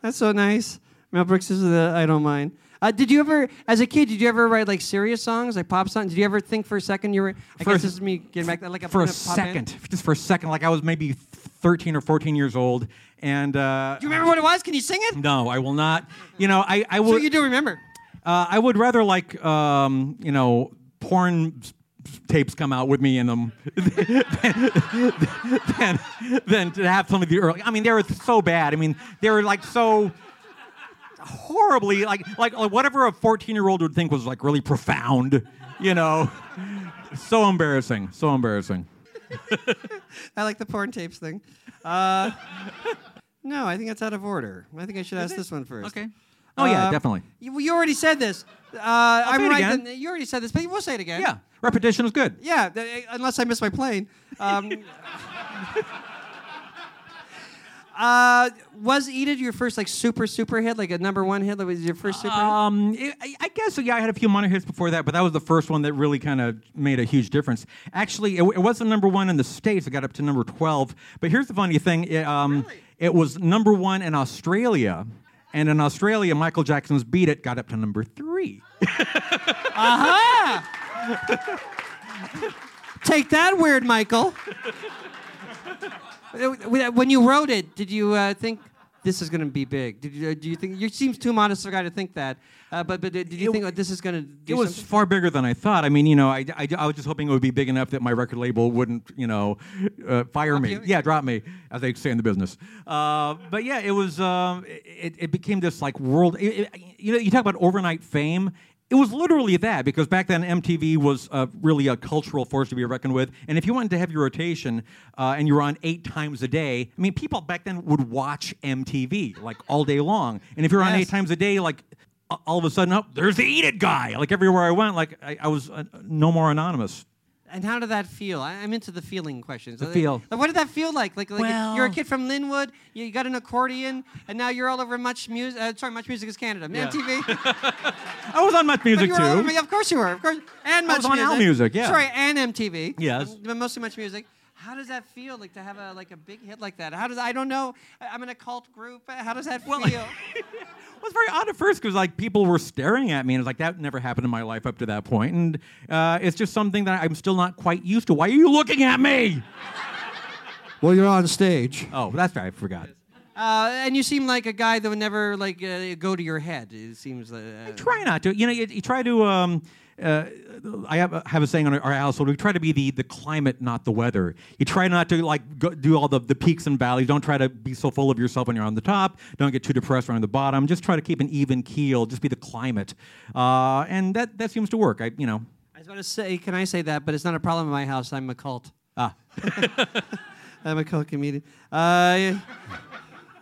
That's so nice. Mel Brooks is the I don't mind. Uh, did you ever, as a kid, did you ever write like serious songs, like pop songs? Did you ever think for a second you were? I For- guess this is me getting back like a for a second, band? just for a second, like I was maybe 13 or 14 years old, and uh, Do you remember what it was? Can you sing it? no, I will not. You know, I I So you do remember? Uh, I would rather like um, you know porn tapes come out with me in them than, than to have some of the early. I mean, they were so bad. I mean, they were like so horribly like like, like whatever a 14 year old would think was like really profound. You know, so embarrassing. So embarrassing. I like the porn tapes thing. Uh, no, I think that's out of order. I think I should ask this one first. Okay. Oh yeah, Uh, definitely. You, you already said this. Uh, I'm say it right. again. then- You already said this, but we'll say it again. Yeah, repetition is good. Yeah, th- unless I miss my plane. Um, uh, was Eat It your first like super super hit, like a number one hit? Was your first super? hit? Um, it, I, I guess yeah. I had a few minor hits before that, but that was the first one that really kind of made a huge difference. Actually, it, it wasn't number one in the states. It got up to number twelve. But here's the funny thing: it, um, it was number one in Australia, and in Australia, Michael Jackson's "Beat It" got up to number three. Aha! Take that, weird Michael. When you wrote it, did you uh, think this is going to be big? Did you? Do you think you seems too modest a guy to think that? Uh, but but did you think oh, this is going to? It was far bigger than I thought. I mean, you know, I, I, I was just hoping it would be big enough that my record label wouldn't, you know, uh, fire me. Yeah, drop me, as they say in the business. Uh, but yeah, it was. Um, it, it became this like world. It, it- you know, you talk about overnight fame. It was literally that because back then MTV was uh, really a cultural force to be reckoned with. And if you wanted to have your rotation uh, and you were on eight times a day, I mean, people back then would watch MTV like all day long. And if you're on Yes. eight times a day, like all of a sudden, oh, there's the Eat It guy. Like everywhere I went, like I, I was uh, no more anonymous. And how did that feel? I, I'm into the feeling questions. The feel. Like, what did that feel like? Like, like Well- you're a kid from Lynwood, you, got an accordion, and now you're all over Much Music. Uh, sorry, Much Music is Canada. Yeah. MTV. I was on Much Music all too. of course you were. Of course. And Much I was on Music. Al Music, yeah. Sorry, and MTV. Yes. But mostly Much Music. How does that feel like to have a like a big hit like that? How does I don't know. I'm in a cult group. How does that feel? It was very odd at first because like people were staring at me and it's like that never happened in my life up to that point, and uh, it's just something that I'm still not quite used to. Why are you looking at me? well, you're on stage. Oh, that's right. I forgot. Uh, and you seem like a guy that would never like uh, go to your head. It seems. Uh, Try not to. You know, you, you try to. Um, uh, I have, a- have a saying on our- our household. We try to be the, the climate, not the weather. You try not to like go, do all the, the peaks and valleys. Don't try to be so full of yourself when you're on the top. Don't get too depressed when you're on the bottom. Just try to keep an even keel. Just be the climate, uh, and that that seems to work. I you know. I was about to say, can I say that? But it's not a problem in my house. I'm a cult. Ah. I'm a cult comedian. Uh,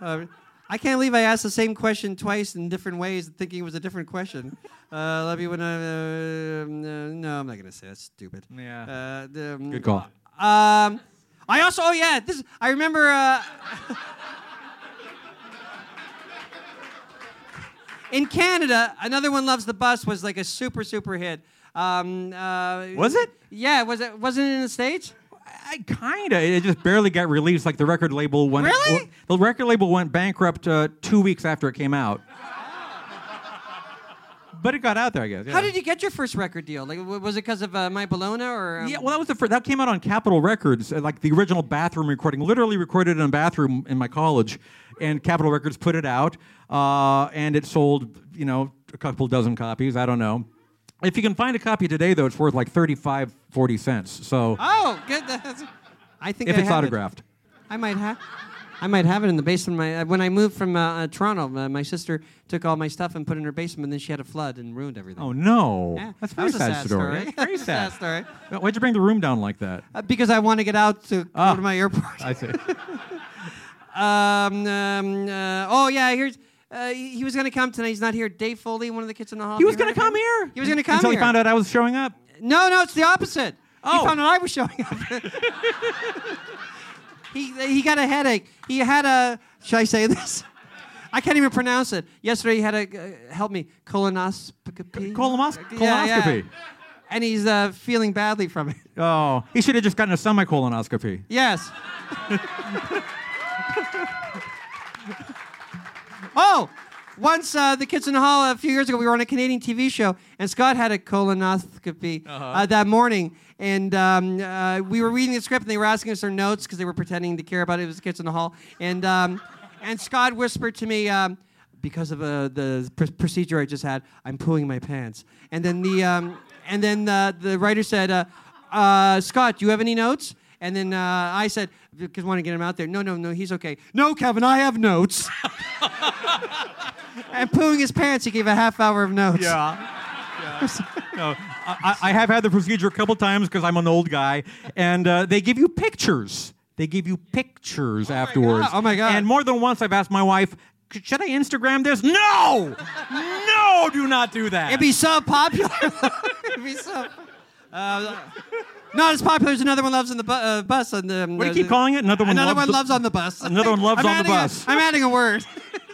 uh, I can't believe I asked the same question twice in different ways, thinking it was a different question. Uh, love you when I. Uh, no, I'm not gonna say that's stupid. Yeah. Uh, um, Good call. Um, I also, oh yeah, this. I remember. Uh, in Canada, another one loves the bus was like a super super hit. Um, uh, Was it? Yeah, was it? Wasn't it in the states? I kinda. It just barely got released. Like the record label went. Really? The record label went bankrupt uh, two weeks after it came out. but it got out there, I guess. yeah. How did you get your first record deal? Like, was it because of uh, My Bologna or? Um, Yeah, well, that was the first. That came out on Capitol Records, uh, like the original bathroom recording. Literally recorded in a bathroom in my college, and Capitol Records put it out, uh, and it sold, you know, a couple dozen copies. I don't know. If you can find a copy today, though, it's worth like 35, 40 cents. So Oh, good. That's, I think if I it's have it. autographed. I might have. I might have it in the basement. My uh, when I moved from uh, uh, Toronto, uh, my sister took all my stuff and put it in her basement. and Then she had a flood and ruined everything. Oh no, Yeah, that's a that very a sad, sad story. story. Very sad. sad story. Why'd you bring the room down like that? Uh, because I want to get out to Ah. go to my airport. I see. um, um, uh, oh yeah, here's. Uh, he, he was going to come tonight. He's not here. Dave Foley, one of the kids in the hall. He was going to come here. He was going to come until here. he found out I was showing up. No, no, it's the opposite. Oh. He found out I was showing up. he he got a headache. He had a. Should I say this? I can't even pronounce it. Yesterday he had a uh, help me colonoscopy. Colonos- Yeah, yeah. colonoscopy. And he's uh, feeling badly from it. Oh, he should have just gotten a semi-colonoscopy. Yes. oh, once uh, the kids in the hall a few years ago, we were on a Canadian TV show, and Scott had a colonoscopy uh Uh-huh. that morning, and um, uh, we were reading the script, and they were asking us our notes because they were pretending to care about it. It was the kids in the hall, and um, and Scott whispered to me. Um, because of uh, the pr- procedure I just had, I'm pooing my pants. And then the um, and then uh, the writer said, uh, uh, "Scott, do you have any notes?" And then uh, I said, because I want to get him out there. No, no, no, he's okay. No, Kevin, I have notes. and pooing his pants, he gave a half hour of notes. No, I, I I have had the procedure a couple times because I'm an old guy, and uh, they give you pictures. They give you pictures afterwards. God. Oh, my God. And more than once, I've asked my wife, "Should I Instagram this?" No, no, do not do that. It'd be so popular. It'd be so. Uh, not as popular as another one loves on the bu- uh, bus. On the, um, What do you the- keep calling it? Another one Another loves one the- loves on the bus. Another one loves I'm on the bus. I'm adding a word.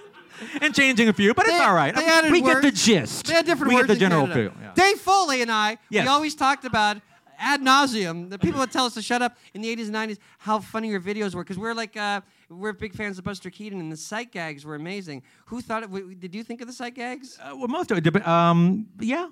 and changing a few, but it's They- all right. they added we get the gist. They had different we words get the general feel. yeah. Dave Foley and I, Yes. we always talked about ad nauseum. The people would tell us to shut up in the 80s and 90s how funny your videos were because we're like uh, we're big fans of Buster Keaton and the sight gags were amazing. Who thought it? w- Did you think of the sight gags? Uh, well, most of it. Um, yeah.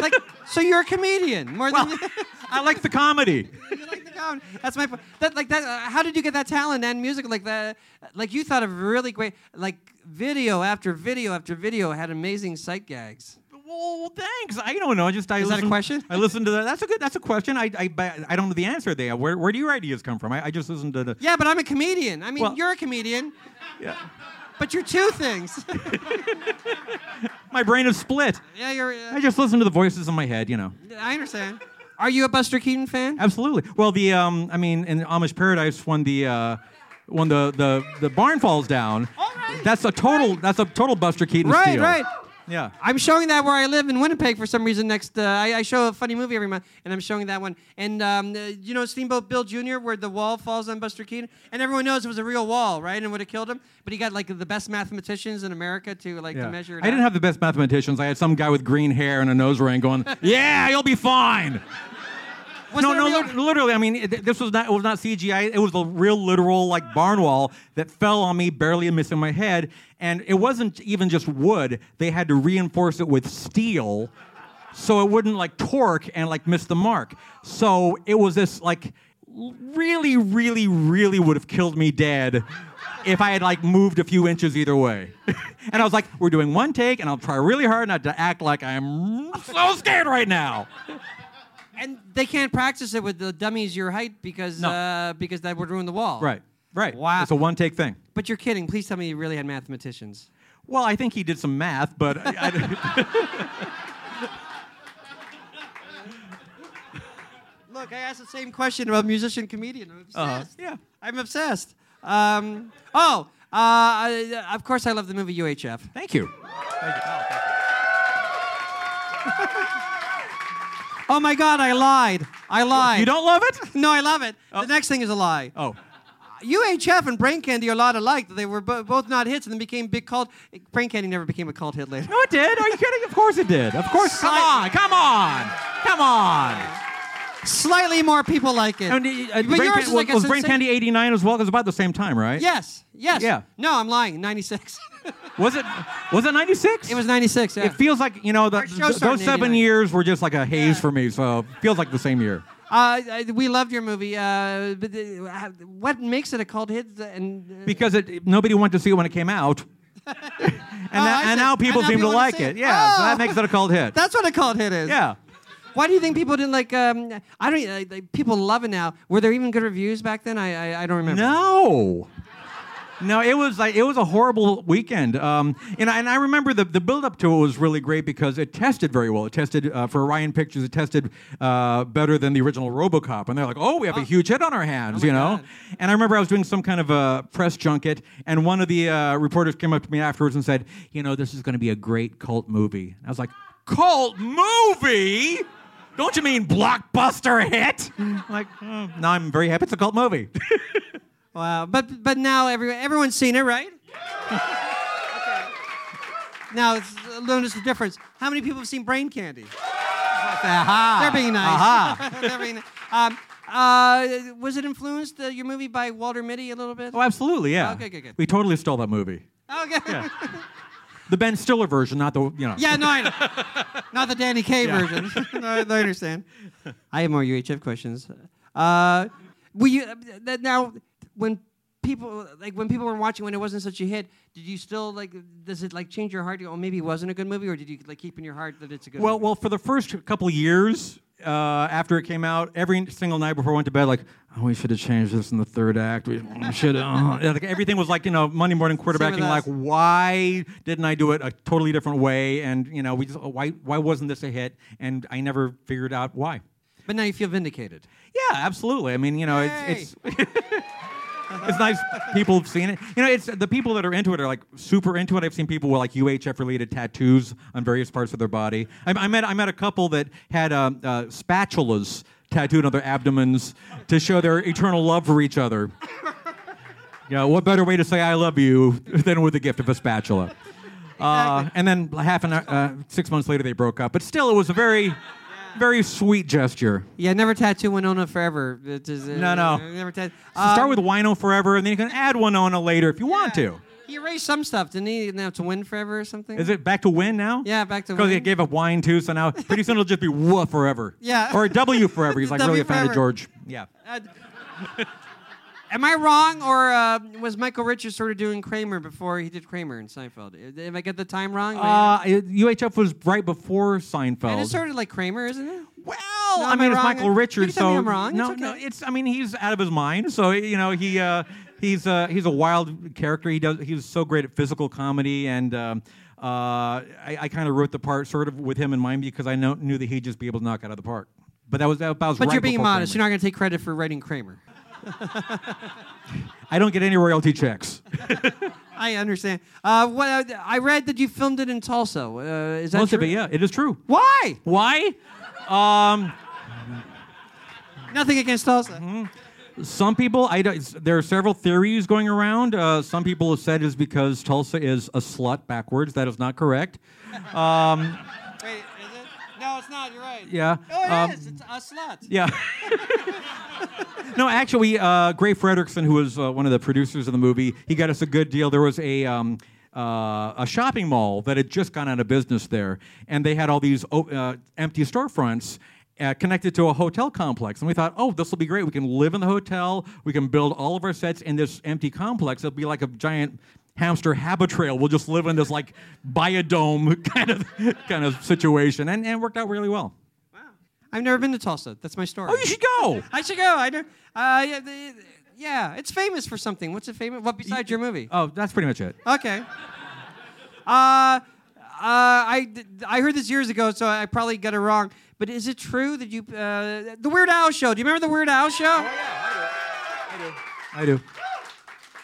like, so you're a comedian more than. I like the comedy. you like the comedy. That's my point. That like that. Uh, how did you get that talent and music like that? Like you thought of really great like video after video after video had amazing sight gags. Well, thanks. I don't know. I just I Is that a question? I listened to that. That's a good. That's a question. I I, I don't know the answer there. Where where do your ideas come from? I, I just listened to the. Yeah, but I'm a comedian. I mean, Well- you're a comedian. Yeah. But you're two things. My brain is split. yeah, you're. I Uh, just listen to the voices in my head. You know. I understand. Are you a Buster Keaton fan? Absolutely. Well, the um, I mean, in Amish Paradise, when the uh, when the the the barn falls down, that's a total that's a total Buster Keaton Right, steal. right. Yeah. I'm showing that where I live in Winnipeg for some reason. Next, uh, I, I show a funny movie every month, and I'm showing that one. And um, uh, you know Steamboat Bill Jr., where the wall falls on Buster Keaton, and everyone knows it was a real wall, right? And would have killed him. But he got like the best mathematicians in America to like Yeah. to measure it. I didn't have the best mathematicians. I had some guy with green hair and a nose ring going, "Yeah, you'll be fine." Was no, no, real- literally. I mean, it, this was not. It was not CGI. It was a real, literal, like barn wall that fell on me, barely missing my head. And it wasn't even just wood. They had to reinforce it with steel, so it wouldn't like torque and like miss the mark. So it was this like really, really, really would have killed me dead if I had like moved a few inches either way. and I was like, we're doing one take, and I'll try really hard not to act like I'm so scared right now. And they can't practice it with the dummies your height because No. uh, because that would ruin the wall. Right, right. Wow. It's a one take thing. But you're kidding. Please tell me you really had mathematicians. Well, I think he did some math, but I, I- Look, I asked the same question about musician comedian. I'm obsessed. Uh-huh. Yeah. I'm obsessed. Um, oh, uh, I, of course I love the movie UHF. thank you. Oh my God, I lied. I lied. You don't love it? No, I love it. The next thing is a lie. Oh, UHF and Brain Candy are a lot alike. They were bo- both not hits and then became big cult. Brain Candy never became a cult hit later. no, it did. Are you kidding? Of course it did. Of course. Come on, come on, come on. Slightly more people like it. And, uh, But Brain yours Can- is like a was Brain. Candy '89 as well? It was about the same time, right? Yes, yes. Yeah. No, I'm lying. 96. Was it was it 96? It was 96, yeah. It feels like, you know, the, th- those seven 89. years were just like a haze for me, so it feels like the same year. Uh, I- we loved your movie. Uh, but uh, what makes it a cult hit? And uh, Because it, nobody wanted to see it when it came out. and, Oh, that- I and see. now people And now seem to people wanna like see it. it. Yeah, so Oh. that makes it a cult hit. that's what a cult hit is. yeah. Why do you think people didn't like? Um, I don't. Like, like, people love it now. Were there even good reviews back then? I I, I don't remember. No. No, it was like it was a horrible weekend. Um, and, I, and I remember the, the build up to it was really great because it tested very well. It tested uh, for Orion Pictures. It tested uh, better than the original RoboCop, and they're like, "Oh, we have a huge hit on our hands," you know. And I remember I was doing some kind of a press junket, and one of the uh, reporters came up to me afterwards and said, "You know, this is going to be a great cult movie." I was like, "Cult movie." Don't you mean blockbuster hit? like, oh, no, I'm very happy it's a cult movie. Wow. But but now every, everyone's seen it, right? okay. Now it's, uh, notice the difference. How many people have seen Brain Candy? Aha. They're being nice. Aha. They're being. Um, uh, was it influenced uh, your movie by Walter Mitty a little bit? Oh, absolutely, yeah. Okay, good, good. We totally stole that movie. Okay. The Ben Stiller version, not the, you know. Yeah, no, I know. Not the Danny Kaye version. no, I I understand. I have more UHF questions. Uh, were you uh, now when people like when people were watching when it wasn't such a hit? Did you still like? Does it like change your heart? to go, Oh, maybe it wasn't a good movie, or did you like keep in your heart that it's a good? Well, movie? well, for the first couple of years uh, after it came out, every single night before I went to bed, like, oh, we should have changed this in the third act. We should. Uh, like, everything was like, you know, Monday morning quarterbacking. Like, why didn't I do it a totally different way? And you know, we just, why why wasn't this a hit? And I never figured out why. but now you feel vindicated. Yeah, absolutely. I mean, you know, it's it's it's nice people have seen it. You know, it's the people that are into it are like super into it. I've seen people with like UHF related tattoos on various parts of their body. I, I met I met a couple that had um, uh, spatulas tattooed on their abdomens to show their eternal love for each other. Yeah, what better way to say I love you than with the gift of a spatula? Uh, and then half an hour, uh, six months later, they broke up. But still, it was a very, very sweet gesture. Yeah, never tattoo Winona forever. It is, uh, No, no. Never tattoo. So start with Wino forever, and then you can add Winona later if you want to. He erased some stuff, didn't he? Now to win forever or something. Is it back to win now? Yeah, back to Because he win. gave up wine too, so now pretty soon it'll just be woof forever. Yeah. Or W forever. He's like W really a fan of. George. Yeah. Uh, Am I wrong, or uh, was Michael Richards sort of doing Kramer before he did Kramer in Seinfeld? Uh, Did I get the time wrong? Uh, UHF was right before Seinfeld. and it's sort of like Kramer, isn't it? Well, No, I am mean, it's wrong? Michael Richards, so I'm wrong. no, It's no, okay. it's. I mean, he's out of his mind. So you know, he uh, he's uh, he's a wild character. He does. He's so great at physical comedy, and um, uh, I, I kind of wrote the part sort of with him in mind because I know, knew that he'd just be able to knock out of the park. But that was that was But right you're being modest. Kramer. You're not going to take credit for writing Kramer. I don't get any royalty checks. I understand. Uh, what, uh, I read that you filmed it in Tulsa. Uh, is that Most true? of it, yeah, it is true. Why? Why? Um, Nothing against Tulsa. Mm-hmm. some people, I don't, there are several theories going around. Uh, some people have said it's because Tulsa is a slut backwards. That is not correct. Um, Wait, is it? No, it's not. You're right. Yeah, Oh, it um, is. It's a slut. yeah. no, actually, uh, Gray Frederickson, who was uh, one of the producers of the movie, he got us a good deal. There was a um, uh, a shopping mall that had just gone out of business there, and they had all these uh, empty storefronts. Uh, connected to a hotel complex, and we thought, oh, this will be great. We can live in the hotel. We can build all of our sets in this empty complex. It'll be like a giant hamster habit trail. We'll just live in this like biodome kind of kind of situation, and, and it worked out really well. Wow, I've never been to Tulsa. That's my story. Oh, you should go. I should go. I know. Uh, yeah, the, yeah, it's famous for something. What's it famous? What besides your movie? Oh, that's pretty much it. Okay. Uh, uh, I I heard this years ago, so I probably got it wrong. But is it true that you uh, the Weird Al show? Do you remember the Weird Al show? Oh yeah, I do. I do.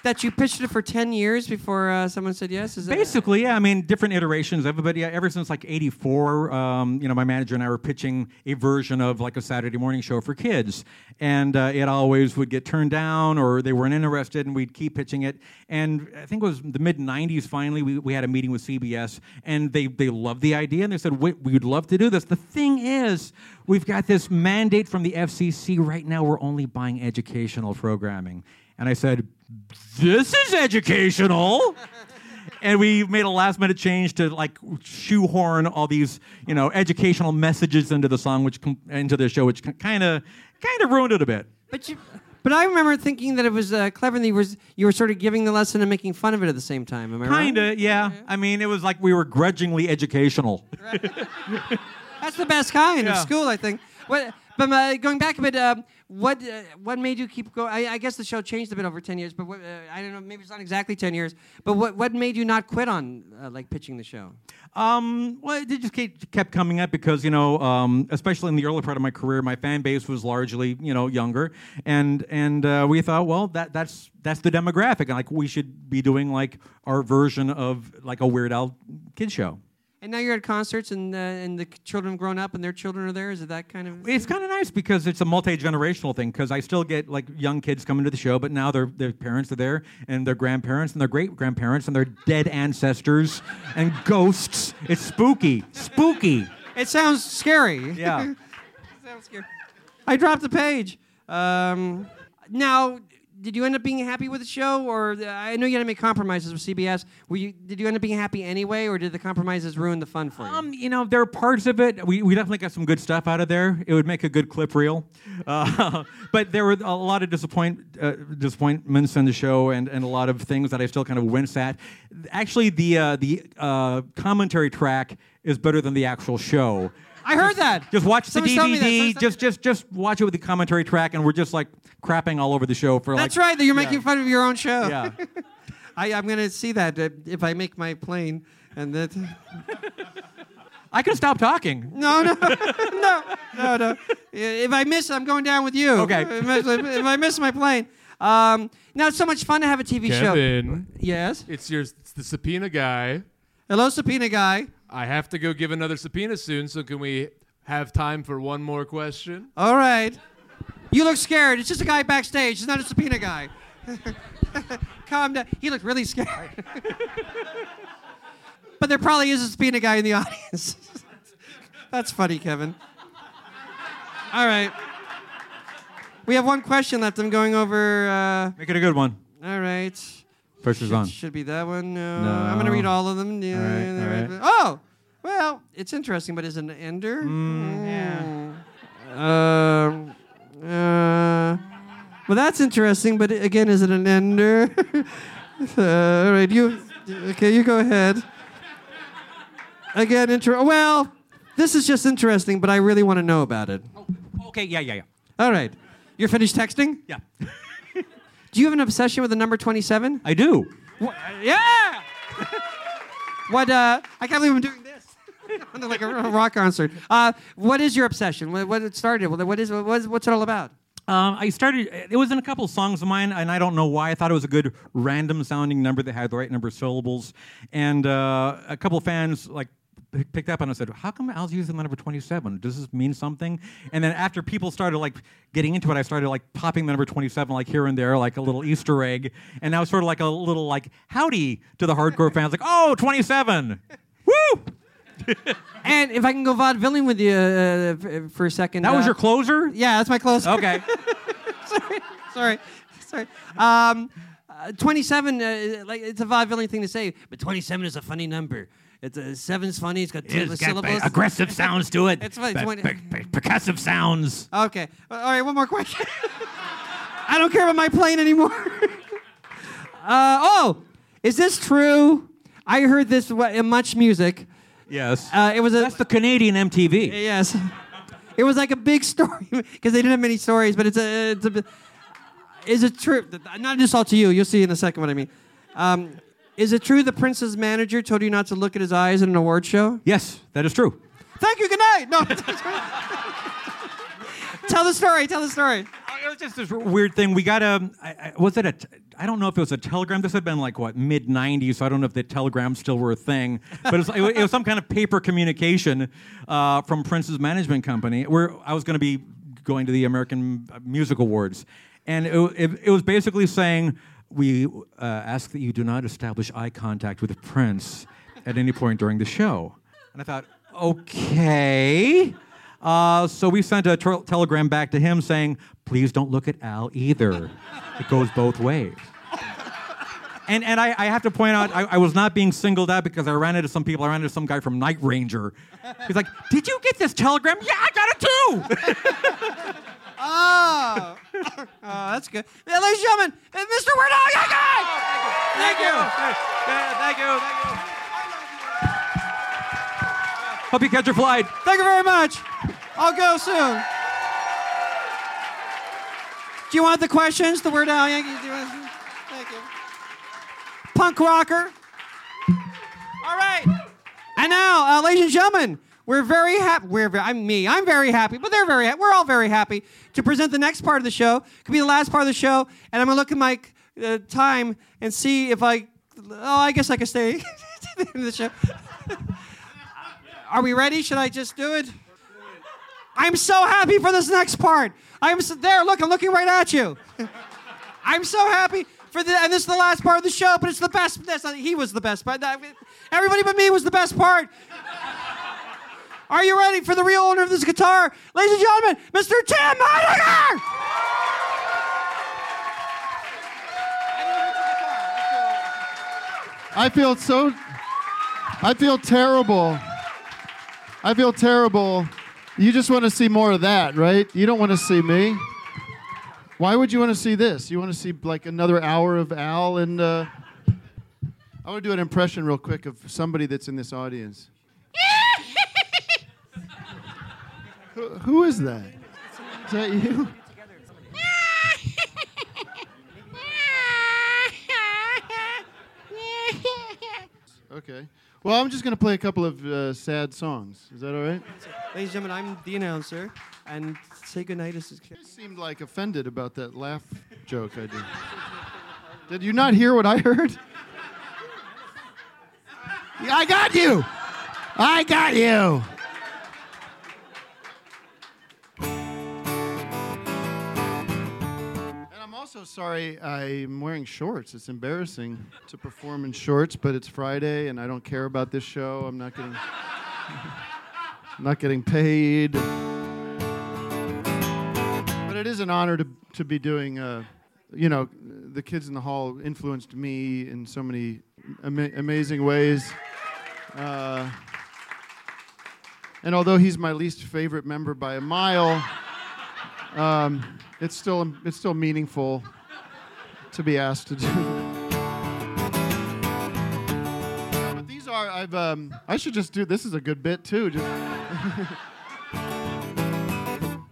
That you pitched it for ten years before uh, someone said yes. Is Basically, yeah. I mean, different iterations. Everybody, ever since like '84, um, you know, my manager and I were pitching a version of like a Saturday morning show for kids, and uh, it always would get turned down, or they weren't interested, and we'd keep pitching it. And I think it was the mid '90s. Finally, we, we had a meeting with CBS, and they they loved the idea, and they said, "We- "We'd love to do this." The thing is, we've got this mandate from the FCC right now. We're only buying educational programming, and I said, "This is educational." and we made a last minute change to like shoehorn all these you know educational messages into the song, which com- into the show, which kind of kind of ruined it a bit. But you, but I remember thinking that it was uh, clever. And you were you were sort of giving the lesson and making fun of it at the same time. Am I right? Kinda, yeah. I mean, it was like we were grudgingly educational. That's the best kind of school, I think. What, but uh, going back a bit, uh, what uh, what made you keep going? I, guess the show changed a bit over ten years, but what, uh, I don't know. Maybe it's not exactly ten years. But what what made you not quit on uh, like pitching the show? Um, well, it just kept, kept coming up because you know, um, especially in the early part of my career, my fan base was largely you know younger, and and uh, we thought, well, that that's that's the demographic, and like we should be doing like our version of like a Weird Al kid show. And now you're at concerts, and uh, and the children have grown up, and their children are there. Is it that kind of? It's kind of nice because it's a multi generational thing. Because I still get like young kids coming to the show, but now their their parents are there, and their grandparents, and their great grandparents, and their dead ancestors, and ghosts. It's spooky, spooky. It sounds scary. Yeah. sounds scary. I dropped the page. Um, now, did you end up being happy with the show, or uh, I know you had to make compromises with CBS? Were you? Did you end up being happy anyway, or did the compromises ruin the fun for you? Um, you know, there are parts of it. We, we definitely got some good stuff out of there. It would make a good clip reel. Uh, but there were a lot of disappoint, uh, disappointments in the show and, and a lot of things that I still kind of wince at. Actually, the, uh, the uh, commentary track is better than the actual show. I heard that. Just watch the Someone's telling me that. DVD. Someone's Just, just, just watch it with the commentary track, and we're just like crapping all over the show for That's like. right. That you're making fun of your own show. Yeah. I, I'm going to see that uh, if I make my plane, and that. I can stop talking. No, no, no, no, no. If I miss, I'm going down with you. Okay. If I miss, if I miss my plane. Um, now it's so much fun to have a TV show. Kevin. Yes. It's your it's the subpoena guy. Hello, subpoena guy. I have to go give another subpoena soon, so can we have time for one more question? All right. You look scared. It's just a guy backstage. It's not a subpoena guy. Calm down. He looked really scared. but there probably is a subpoena guy in the audience. That's funny, Kevin. All right. We have one question left. I'm going over. Uh, Make it a good one. all right. Pressure's should, on. Should be that one. No. No. I'm going to read all of them. Yeah, All right, all right. Oh, well, it's interesting, but is it an ender? Mm, yeah. Um. Uh. Well, that's interesting, but again, is it an ender? uh, all right, you. Okay, you go ahead. Again, inter- Well, this is just interesting, but I really want to know about it. Okay, yeah, yeah, yeah. All right, you're finished texting. Yeah. Do you have an obsession with the number twenty-seven? I do. Yeah. what? Uh, I can't believe I'm doing this. like a rock concert. Uh, what is your obsession? What, what it started? What what is what is, what's it all about? Um, I started. It was in a couple songs of mine, and I don't know why. I thought it was a good random sounding number that had the right number of syllables, and uh, a couple fans like picked up on it and said, "How come Al's using the number 27? Does this mean something?" And then after people started like getting into it, I started like popping the number 27 like here and there, like a little Easter egg, and now it's sort of like a little like howdy to the hardcore fans, like, "Oh, 27, woo!" And if I can go vaudevilling with you uh, for a second. That was uh, your closer. Yeah, that's my closer. Okay. sorry, sorry, sorry. Um, uh, 27, uh, like it's a vaudevilling thing to say, but 27 is a funny number. It's uh, seven's funny. It's got two It's got syllables. aggressive sounds to it. It's funny. Pe- 20 pe- pe- percussive sounds. Okay. All right, one more question. I don't care about my plane anymore. uh, oh, is this true? I heard this in Much Music. Yes. Uh, it was a, That's the Canadian MTV. Yes. It was like a big story because they didn't have many stories, but it's a. It's a is it true? Not just all to you. You'll see in a second what I mean. Um, is it true the prince's manager told you not to look at his eyes at an award show? Yes, that is true. Thank you. Good night. No. tell the story. Tell the story. It was just this weird thing. We got a. I, I, was it a? I don't know if it was a telegram. This had been like what mid '90s, so I don't know if the telegrams still were a thing. But it was, it was- it was some kind of paper communication uh, from Prince's management company, where I was going to be going to the American Music Awards, and it, it, it was basically saying we uh, ask that you do not establish eye contact with the Prince at any point during the show. And I thought, okay. Uh, so we sent a tel- telegram back to him saying, please don't look at Al either. it goes both ways. And and I, I have to point out, I, I was not being singled out because I ran into some people. I ran into some guy from Night Ranger. He's like, "Did you get this telegram? Yeah, I got it too." Oh, oh that's good. Yeah, ladies and gentlemen, uh, Mr. Weird Al Yankovic! Thank you. Thank you. Thank you. Hope you catch your flight. Thank you very much. I'll go soon. Do you want the questions? The Weird Al Yankees? Do you want- Thank you. Punk rocker. All right. And now, uh, ladies and gentlemen, we're very happy. We're ve- I'm me. I'm very happy, but they're very. We're all very happy to present the next part of the show. Could be the last part of the show, and I'm gonna look at my uh, time and see if I. Oh, I guess I could stay to the end of the show. Are we ready? Should I just do it? I'm so happy for this next part. I'm so, there. Look, I'm looking right at you. I'm so happy for the, and this is the last part of the show, but it's the best. That's not, he was the best. That- Everybody but me was the best part. Are you ready for the real owner of this guitar, ladies and gentlemen, Mr. Tim Heidecker? I feel so. I feel terrible. I feel terrible. You just want to see more of that, right? You don't want to see me. Why would you want to see this? You want to see like another hour of Al and. Uh... I want to do an impression real quick of somebody that's in this audience. Who, who is that? Is that you? Okay. Well, I'm just going to play a couple of uh, sad songs. Is that all right? Ladies and gentlemen, I'm the announcer, and say goodnight. Is. You seemed like offended about that laugh joke I did. Did you not hear what I heard? I got you. I got you. Also sorry I'm wearing shorts. It's embarrassing to perform in shorts, but it's Friday and I don't care about this show. I'm not getting not getting paid. But it is an honor to, to be doing, uh, you know, the kids in the hall influenced me in so many ama- amazing ways. Uh, and although he's my least favorite member by a mile, um, it's still it's still meaningful to be asked to do. but these are I've um, I should just do this is a good bit too. Just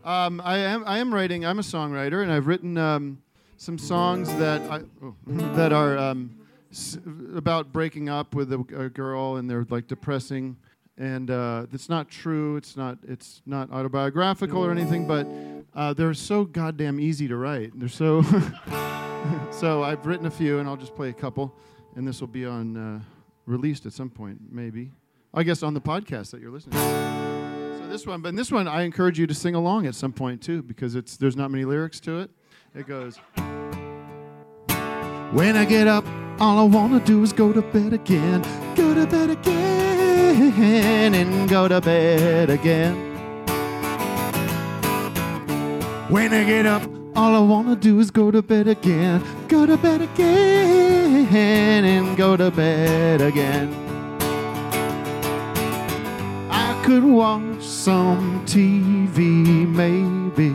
um, I am I am writing. I'm a songwriter, and I've written um, some songs that I, oh, that are um, s- about breaking up with a, a girl, and they're like depressing. And uh, it's not true. It's not. It's not autobiographical or anything. But uh, they're so goddamn easy to write. They're so. so I've written a few, and I'll just play a couple, and this will be on uh, released at some point, maybe. I guess on the podcast that you're listening. to. So this one, but in this one, I encourage you to sing along at some point too, because it's there's not many lyrics to it. It goes. When I get up, all I wanna do is go to bed again, go to bed again, and go to bed again. When I get up, all I wanna do is go to bed again, go to bed again, and go to bed again. I could watch some TV, maybe.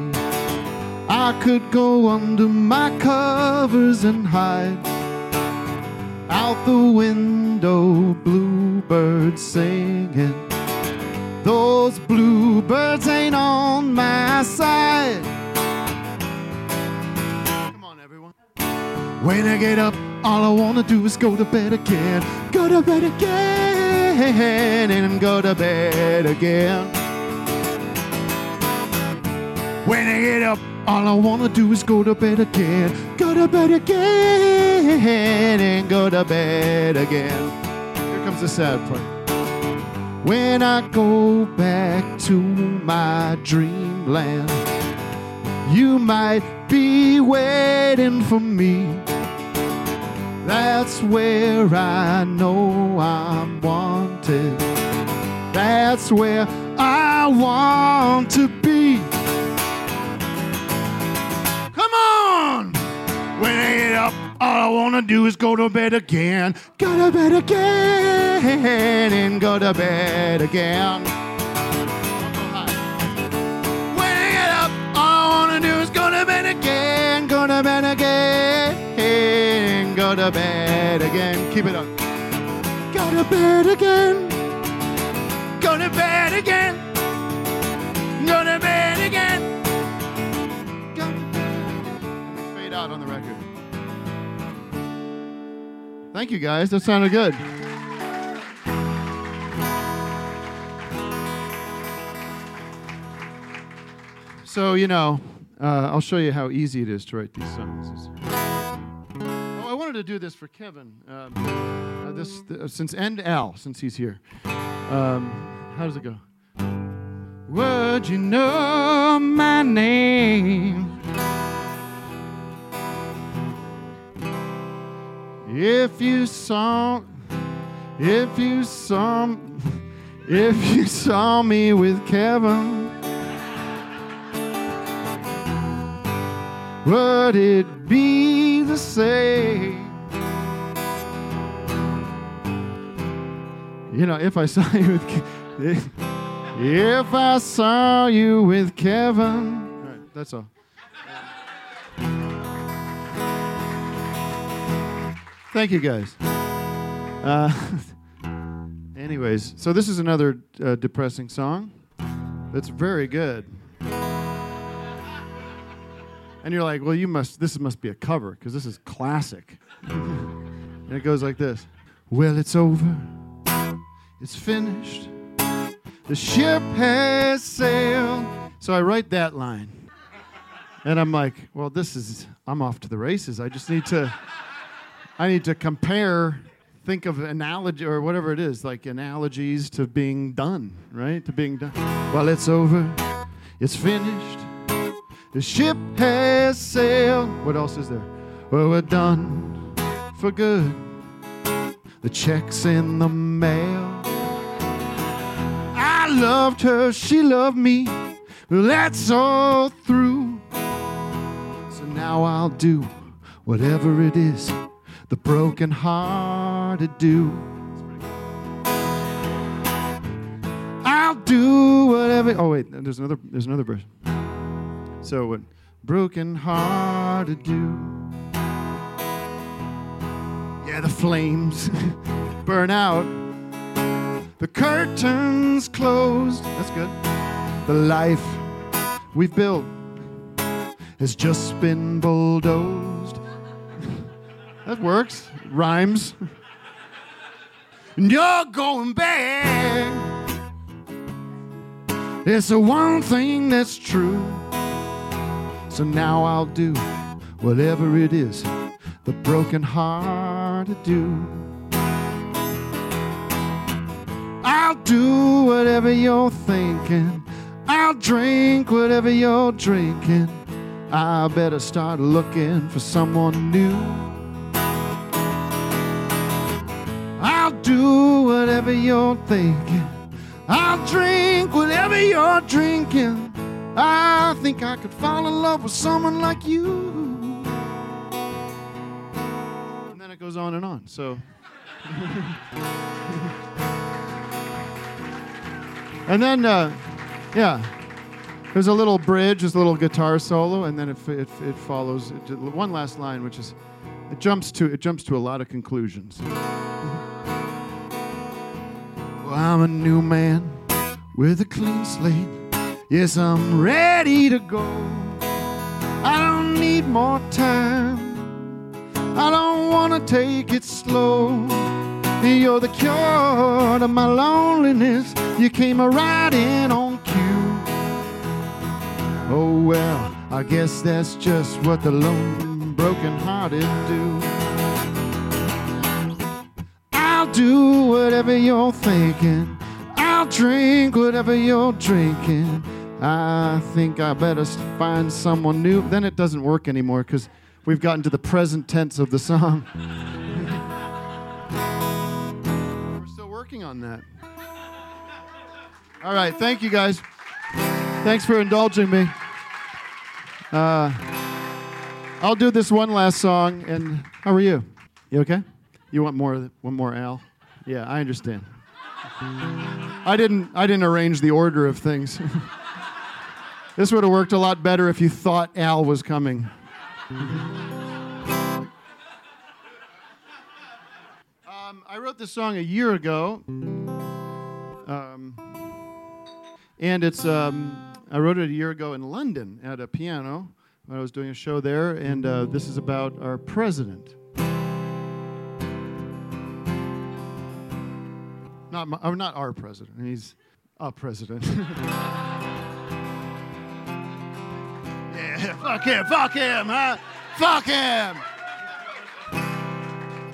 I could go under my covers and hide. Out the window, bluebirds singing. Those bluebirds ain't on my side. When I get up, all I wanna do is go to bed again. Go to bed again and go to bed again. When I get up, all I wanna do is go to bed again. Go to bed again and go to bed again. Here comes the sad part. When I go back to my dreamland, you might be waiting for me. That's where I know I'm wanted. That's where I want to be. Come on! When I get up, all I wanna do is go to bed again. Go to bed again and go to bed again. When I get up, all I wanna do is go to bed again, go to bed again, go to bed again. Keep it up. Go to bed again. Go to bed again. Go to bed again. Go. Fade out on the record. Thank you guys. That sounded good. So, you know, uh, I'll show you how easy it is to write these songs. I wanted to do this for Kevin. Um, uh, this uh, since and Al, since he's here. Um, how does it go? Would you know my name if you saw, if you saw, if you saw me with Kevin? Would it be the same? You know, if I saw you with, Ke- if I saw you with Kevin. All right, that's all. Thank you, guys. Uh, anyways, so this is another uh, depressing song. That's very good. And you're like, well, you must. This must be a cover because this is classic. and it goes like this. Well, it's over. It's finished. The ship has sailed. So I write that line. And I'm like, well, this is, I'm off to the races. I just need to, I need to compare, think of analogy or whatever it is, like analogies to being done, right? To being done. Well, it's over. It's finished. The ship has sailed. What else is there? Well, we're done for good. The check's in the mail. I loved her, she loved me. Well, that's all through. So now I'll do whatever it is the broken hearted do. I'll do whatever. Oh wait, there's another. There's another verse. So what? Broken hearted do. Yeah, the flames burn out. The curtains closed. That's good. The life we've built has just been bulldozed. that works. Rhymes. And you're going back. It's the one thing that's true. So now I'll do whatever it is the broken hearted do. I'll do whatever you're thinking. I'll drink whatever you're drinking. I better start looking for someone new. I'll do whatever you're thinking. I'll drink whatever you're drinking. I think I could fall in love with someone like you. And then it goes on and on. So. and then, uh, yeah, there's a little bridge, there's a little guitar solo, and then it, it, it follows it, one last line, which is it jumps to it jumps to a lot of conclusions. Well, I'm a new man with a clean slate. Yes, I'm ready to go. I don't need more time. I don't want to take it slow. You're the cure to my loneliness. You came right in on cue. Oh, well, I guess that's just what the lone, broken hearted do. I'll do whatever you're thinking. I'll drink whatever you're drinking. I think I better find someone new. Then it doesn't work anymore because we've gotten to the present tense of the song. We're still working on that. All right, thank you guys. Thanks for indulging me. Uh, I'll do this one last song. And how are you? You okay? You want more? One more Al? Yeah, I understand. I didn't. I didn't arrange the order of things. this would have worked a lot better if you thought Al was coming. Um, I wrote this song a year ago, um, and it's. Um, I wrote it a year ago in London at a piano when I was doing a show there, and uh, this is about our president. Not, my, not our president. He's a president. yeah, fuck him, fuck him, huh? Fuck him.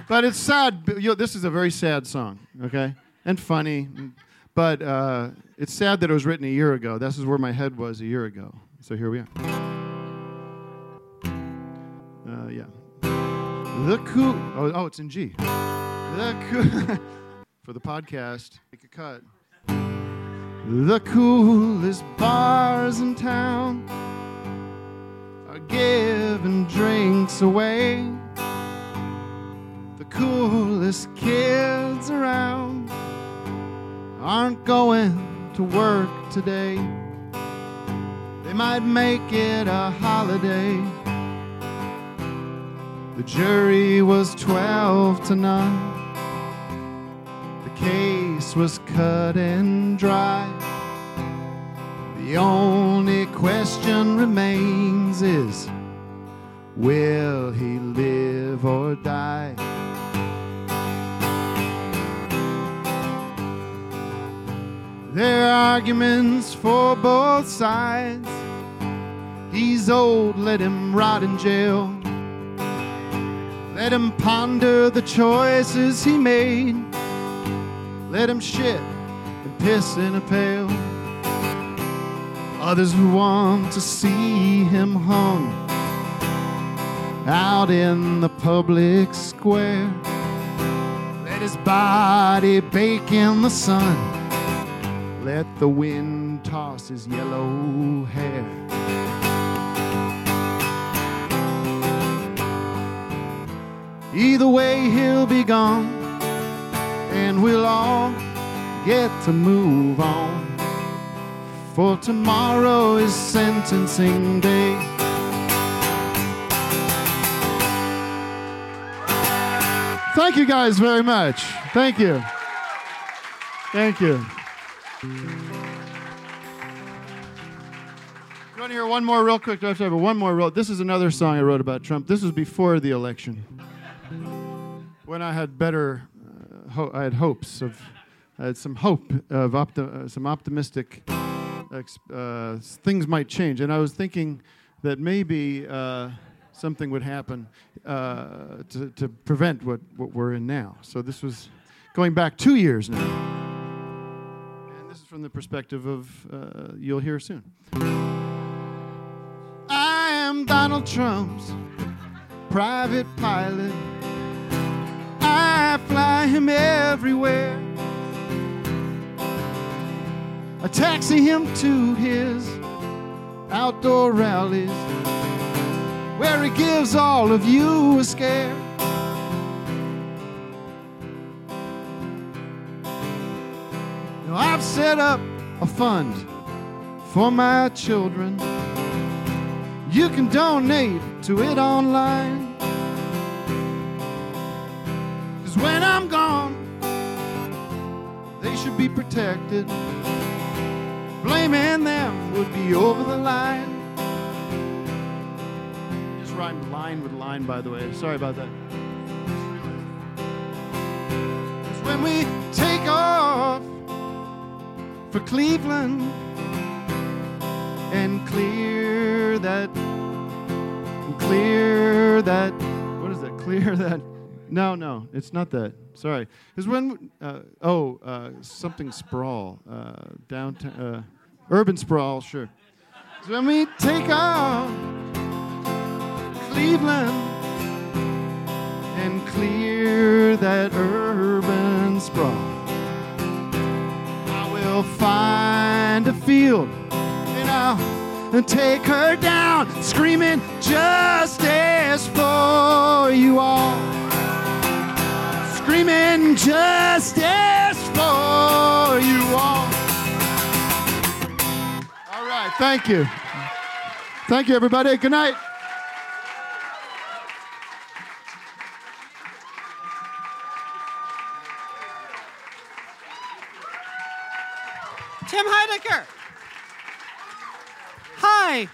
But it's sad. You know, this is a very sad song, okay, and funny, but uh, it's sad that it was written a year ago. This is where my head was a year ago. So here we are. Uh, yeah. The cool. Oh, oh, it's in G. The cool. for the podcast, make a cut. The coolest bars in town giving drinks away. The coolest kids around aren't going to work today. They might make it a holiday. The jury was 12 to none. The case was cut and dry. The only question remains is will he live or die? There are arguments for both sides. He's old, let him rot in jail. Let him ponder the choices he made. Let him shit and piss in a pail. Others who want to see him hung out in the public square. Let his body bake in the sun. Let the wind toss his yellow hair. Either way, he'll be gone, and we'll all get to move on. For tomorrow is sentencing day. Thank you guys very much. Thank you. Thank you. You want to hear one more real quick? I have one more real? This is another song I wrote about Trump. This was before the election, when I had better, uh, ho- I had hopes of, I had some hope of opti- uh, some optimistic uh, things might change, and I was thinking that maybe uh, something would happen uh, to, to prevent what, what we're in now. So this was going back two years now And this is from the perspective of uh, you'll hear soon. I am Donald Trump's private pilot. I fly him everywhere. I taxi him to his outdoor rallies where he gives all of you a scare. Now, I've set up a fund for my children. You can donate to it online. Cause when I'm gone, they should be protected. Blaming them would be over the line. Just rhymed line with line, by the way. Sorry about that. Cause when we take off for Cleveland and clear that and clear that what is that clear that no no it's not that sorry. Because when uh, oh uh, something sprawl uh, downtown uh, urban sprawl sure. So when we take off Cleveland and clear that urban sprawl. I will find a field and I'll and take her down, screaming justice for you all. Screaming justice for you all. All right, thank you. Thank you, everybody. Good night. Tim Heidecker. Hi.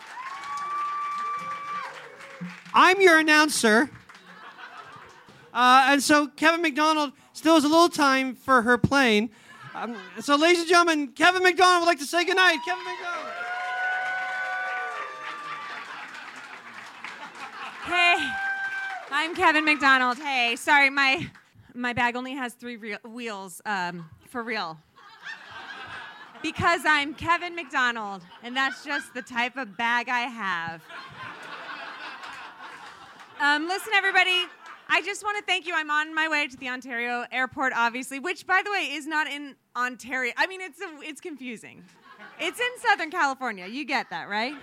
I'm your announcer. Uh, and so Kevin McDonald still has a little time for her plane. Um, so, ladies and gentlemen, Kevin McDonald would like to say goodnight. Kevin McDonald. Hey, I'm Kevin McDonald. Hey, sorry, my my bag only has three reel- wheels. Um, for real. Because I'm Kevin McDonald, and that's just the type of bag I have. Um, listen, everybody. I just want to thank you. I'm on my way to the Ontario airport, obviously, which, by the way, is not in Ontario. I mean, it's a, it's confusing. It's in Southern California. You get that, right?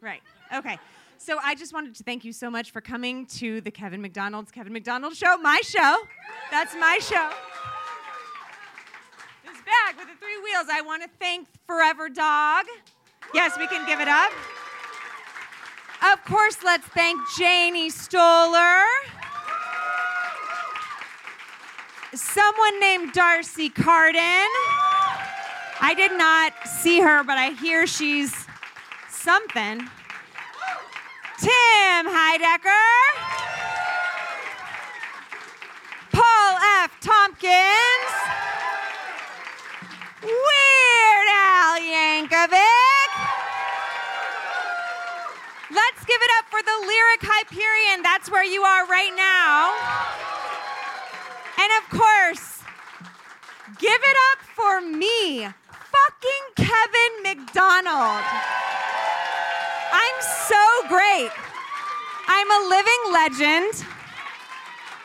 Right. Okay. So I just wanted to thank you so much for coming to the Kevin McDonald's Kevin McDonald Show, my show. That's my show. This bag with the three wheels. I want to thank Forever Dog. Yes, we can give it up. Of course, let's thank Janie Stoller. Someone named D'Arcy Carden. I did not see her, but I hear she's something. Tim Heidecker. Paul F. Tompkins. Weird Al Yankovic. Let's give it up for the Lyric Hyperion. That's where you are right now. And of course, give it up for me, fucking Kevin McDonald. I'm so great. I'm a living legend.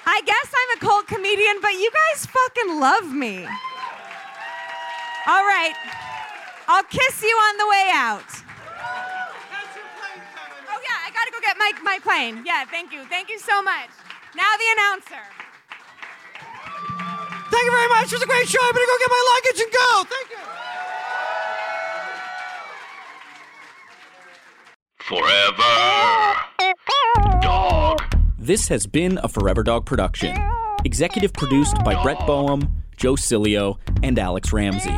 I guess I'm a cult comedian, but you guys fucking love me. All right. I'll kiss you on the way out. Oh, yeah, I gotta go get my, my plane. Yeah, thank you. Thank you so much. Now the announcer. Thank you very much. It was a great show. I'm going to go get my luggage and go. Thank you. Forever. Dog. This has been a Forever Dog production. Executive produced by Brett Boehm, Joe Cilio, and Alex Ramsey.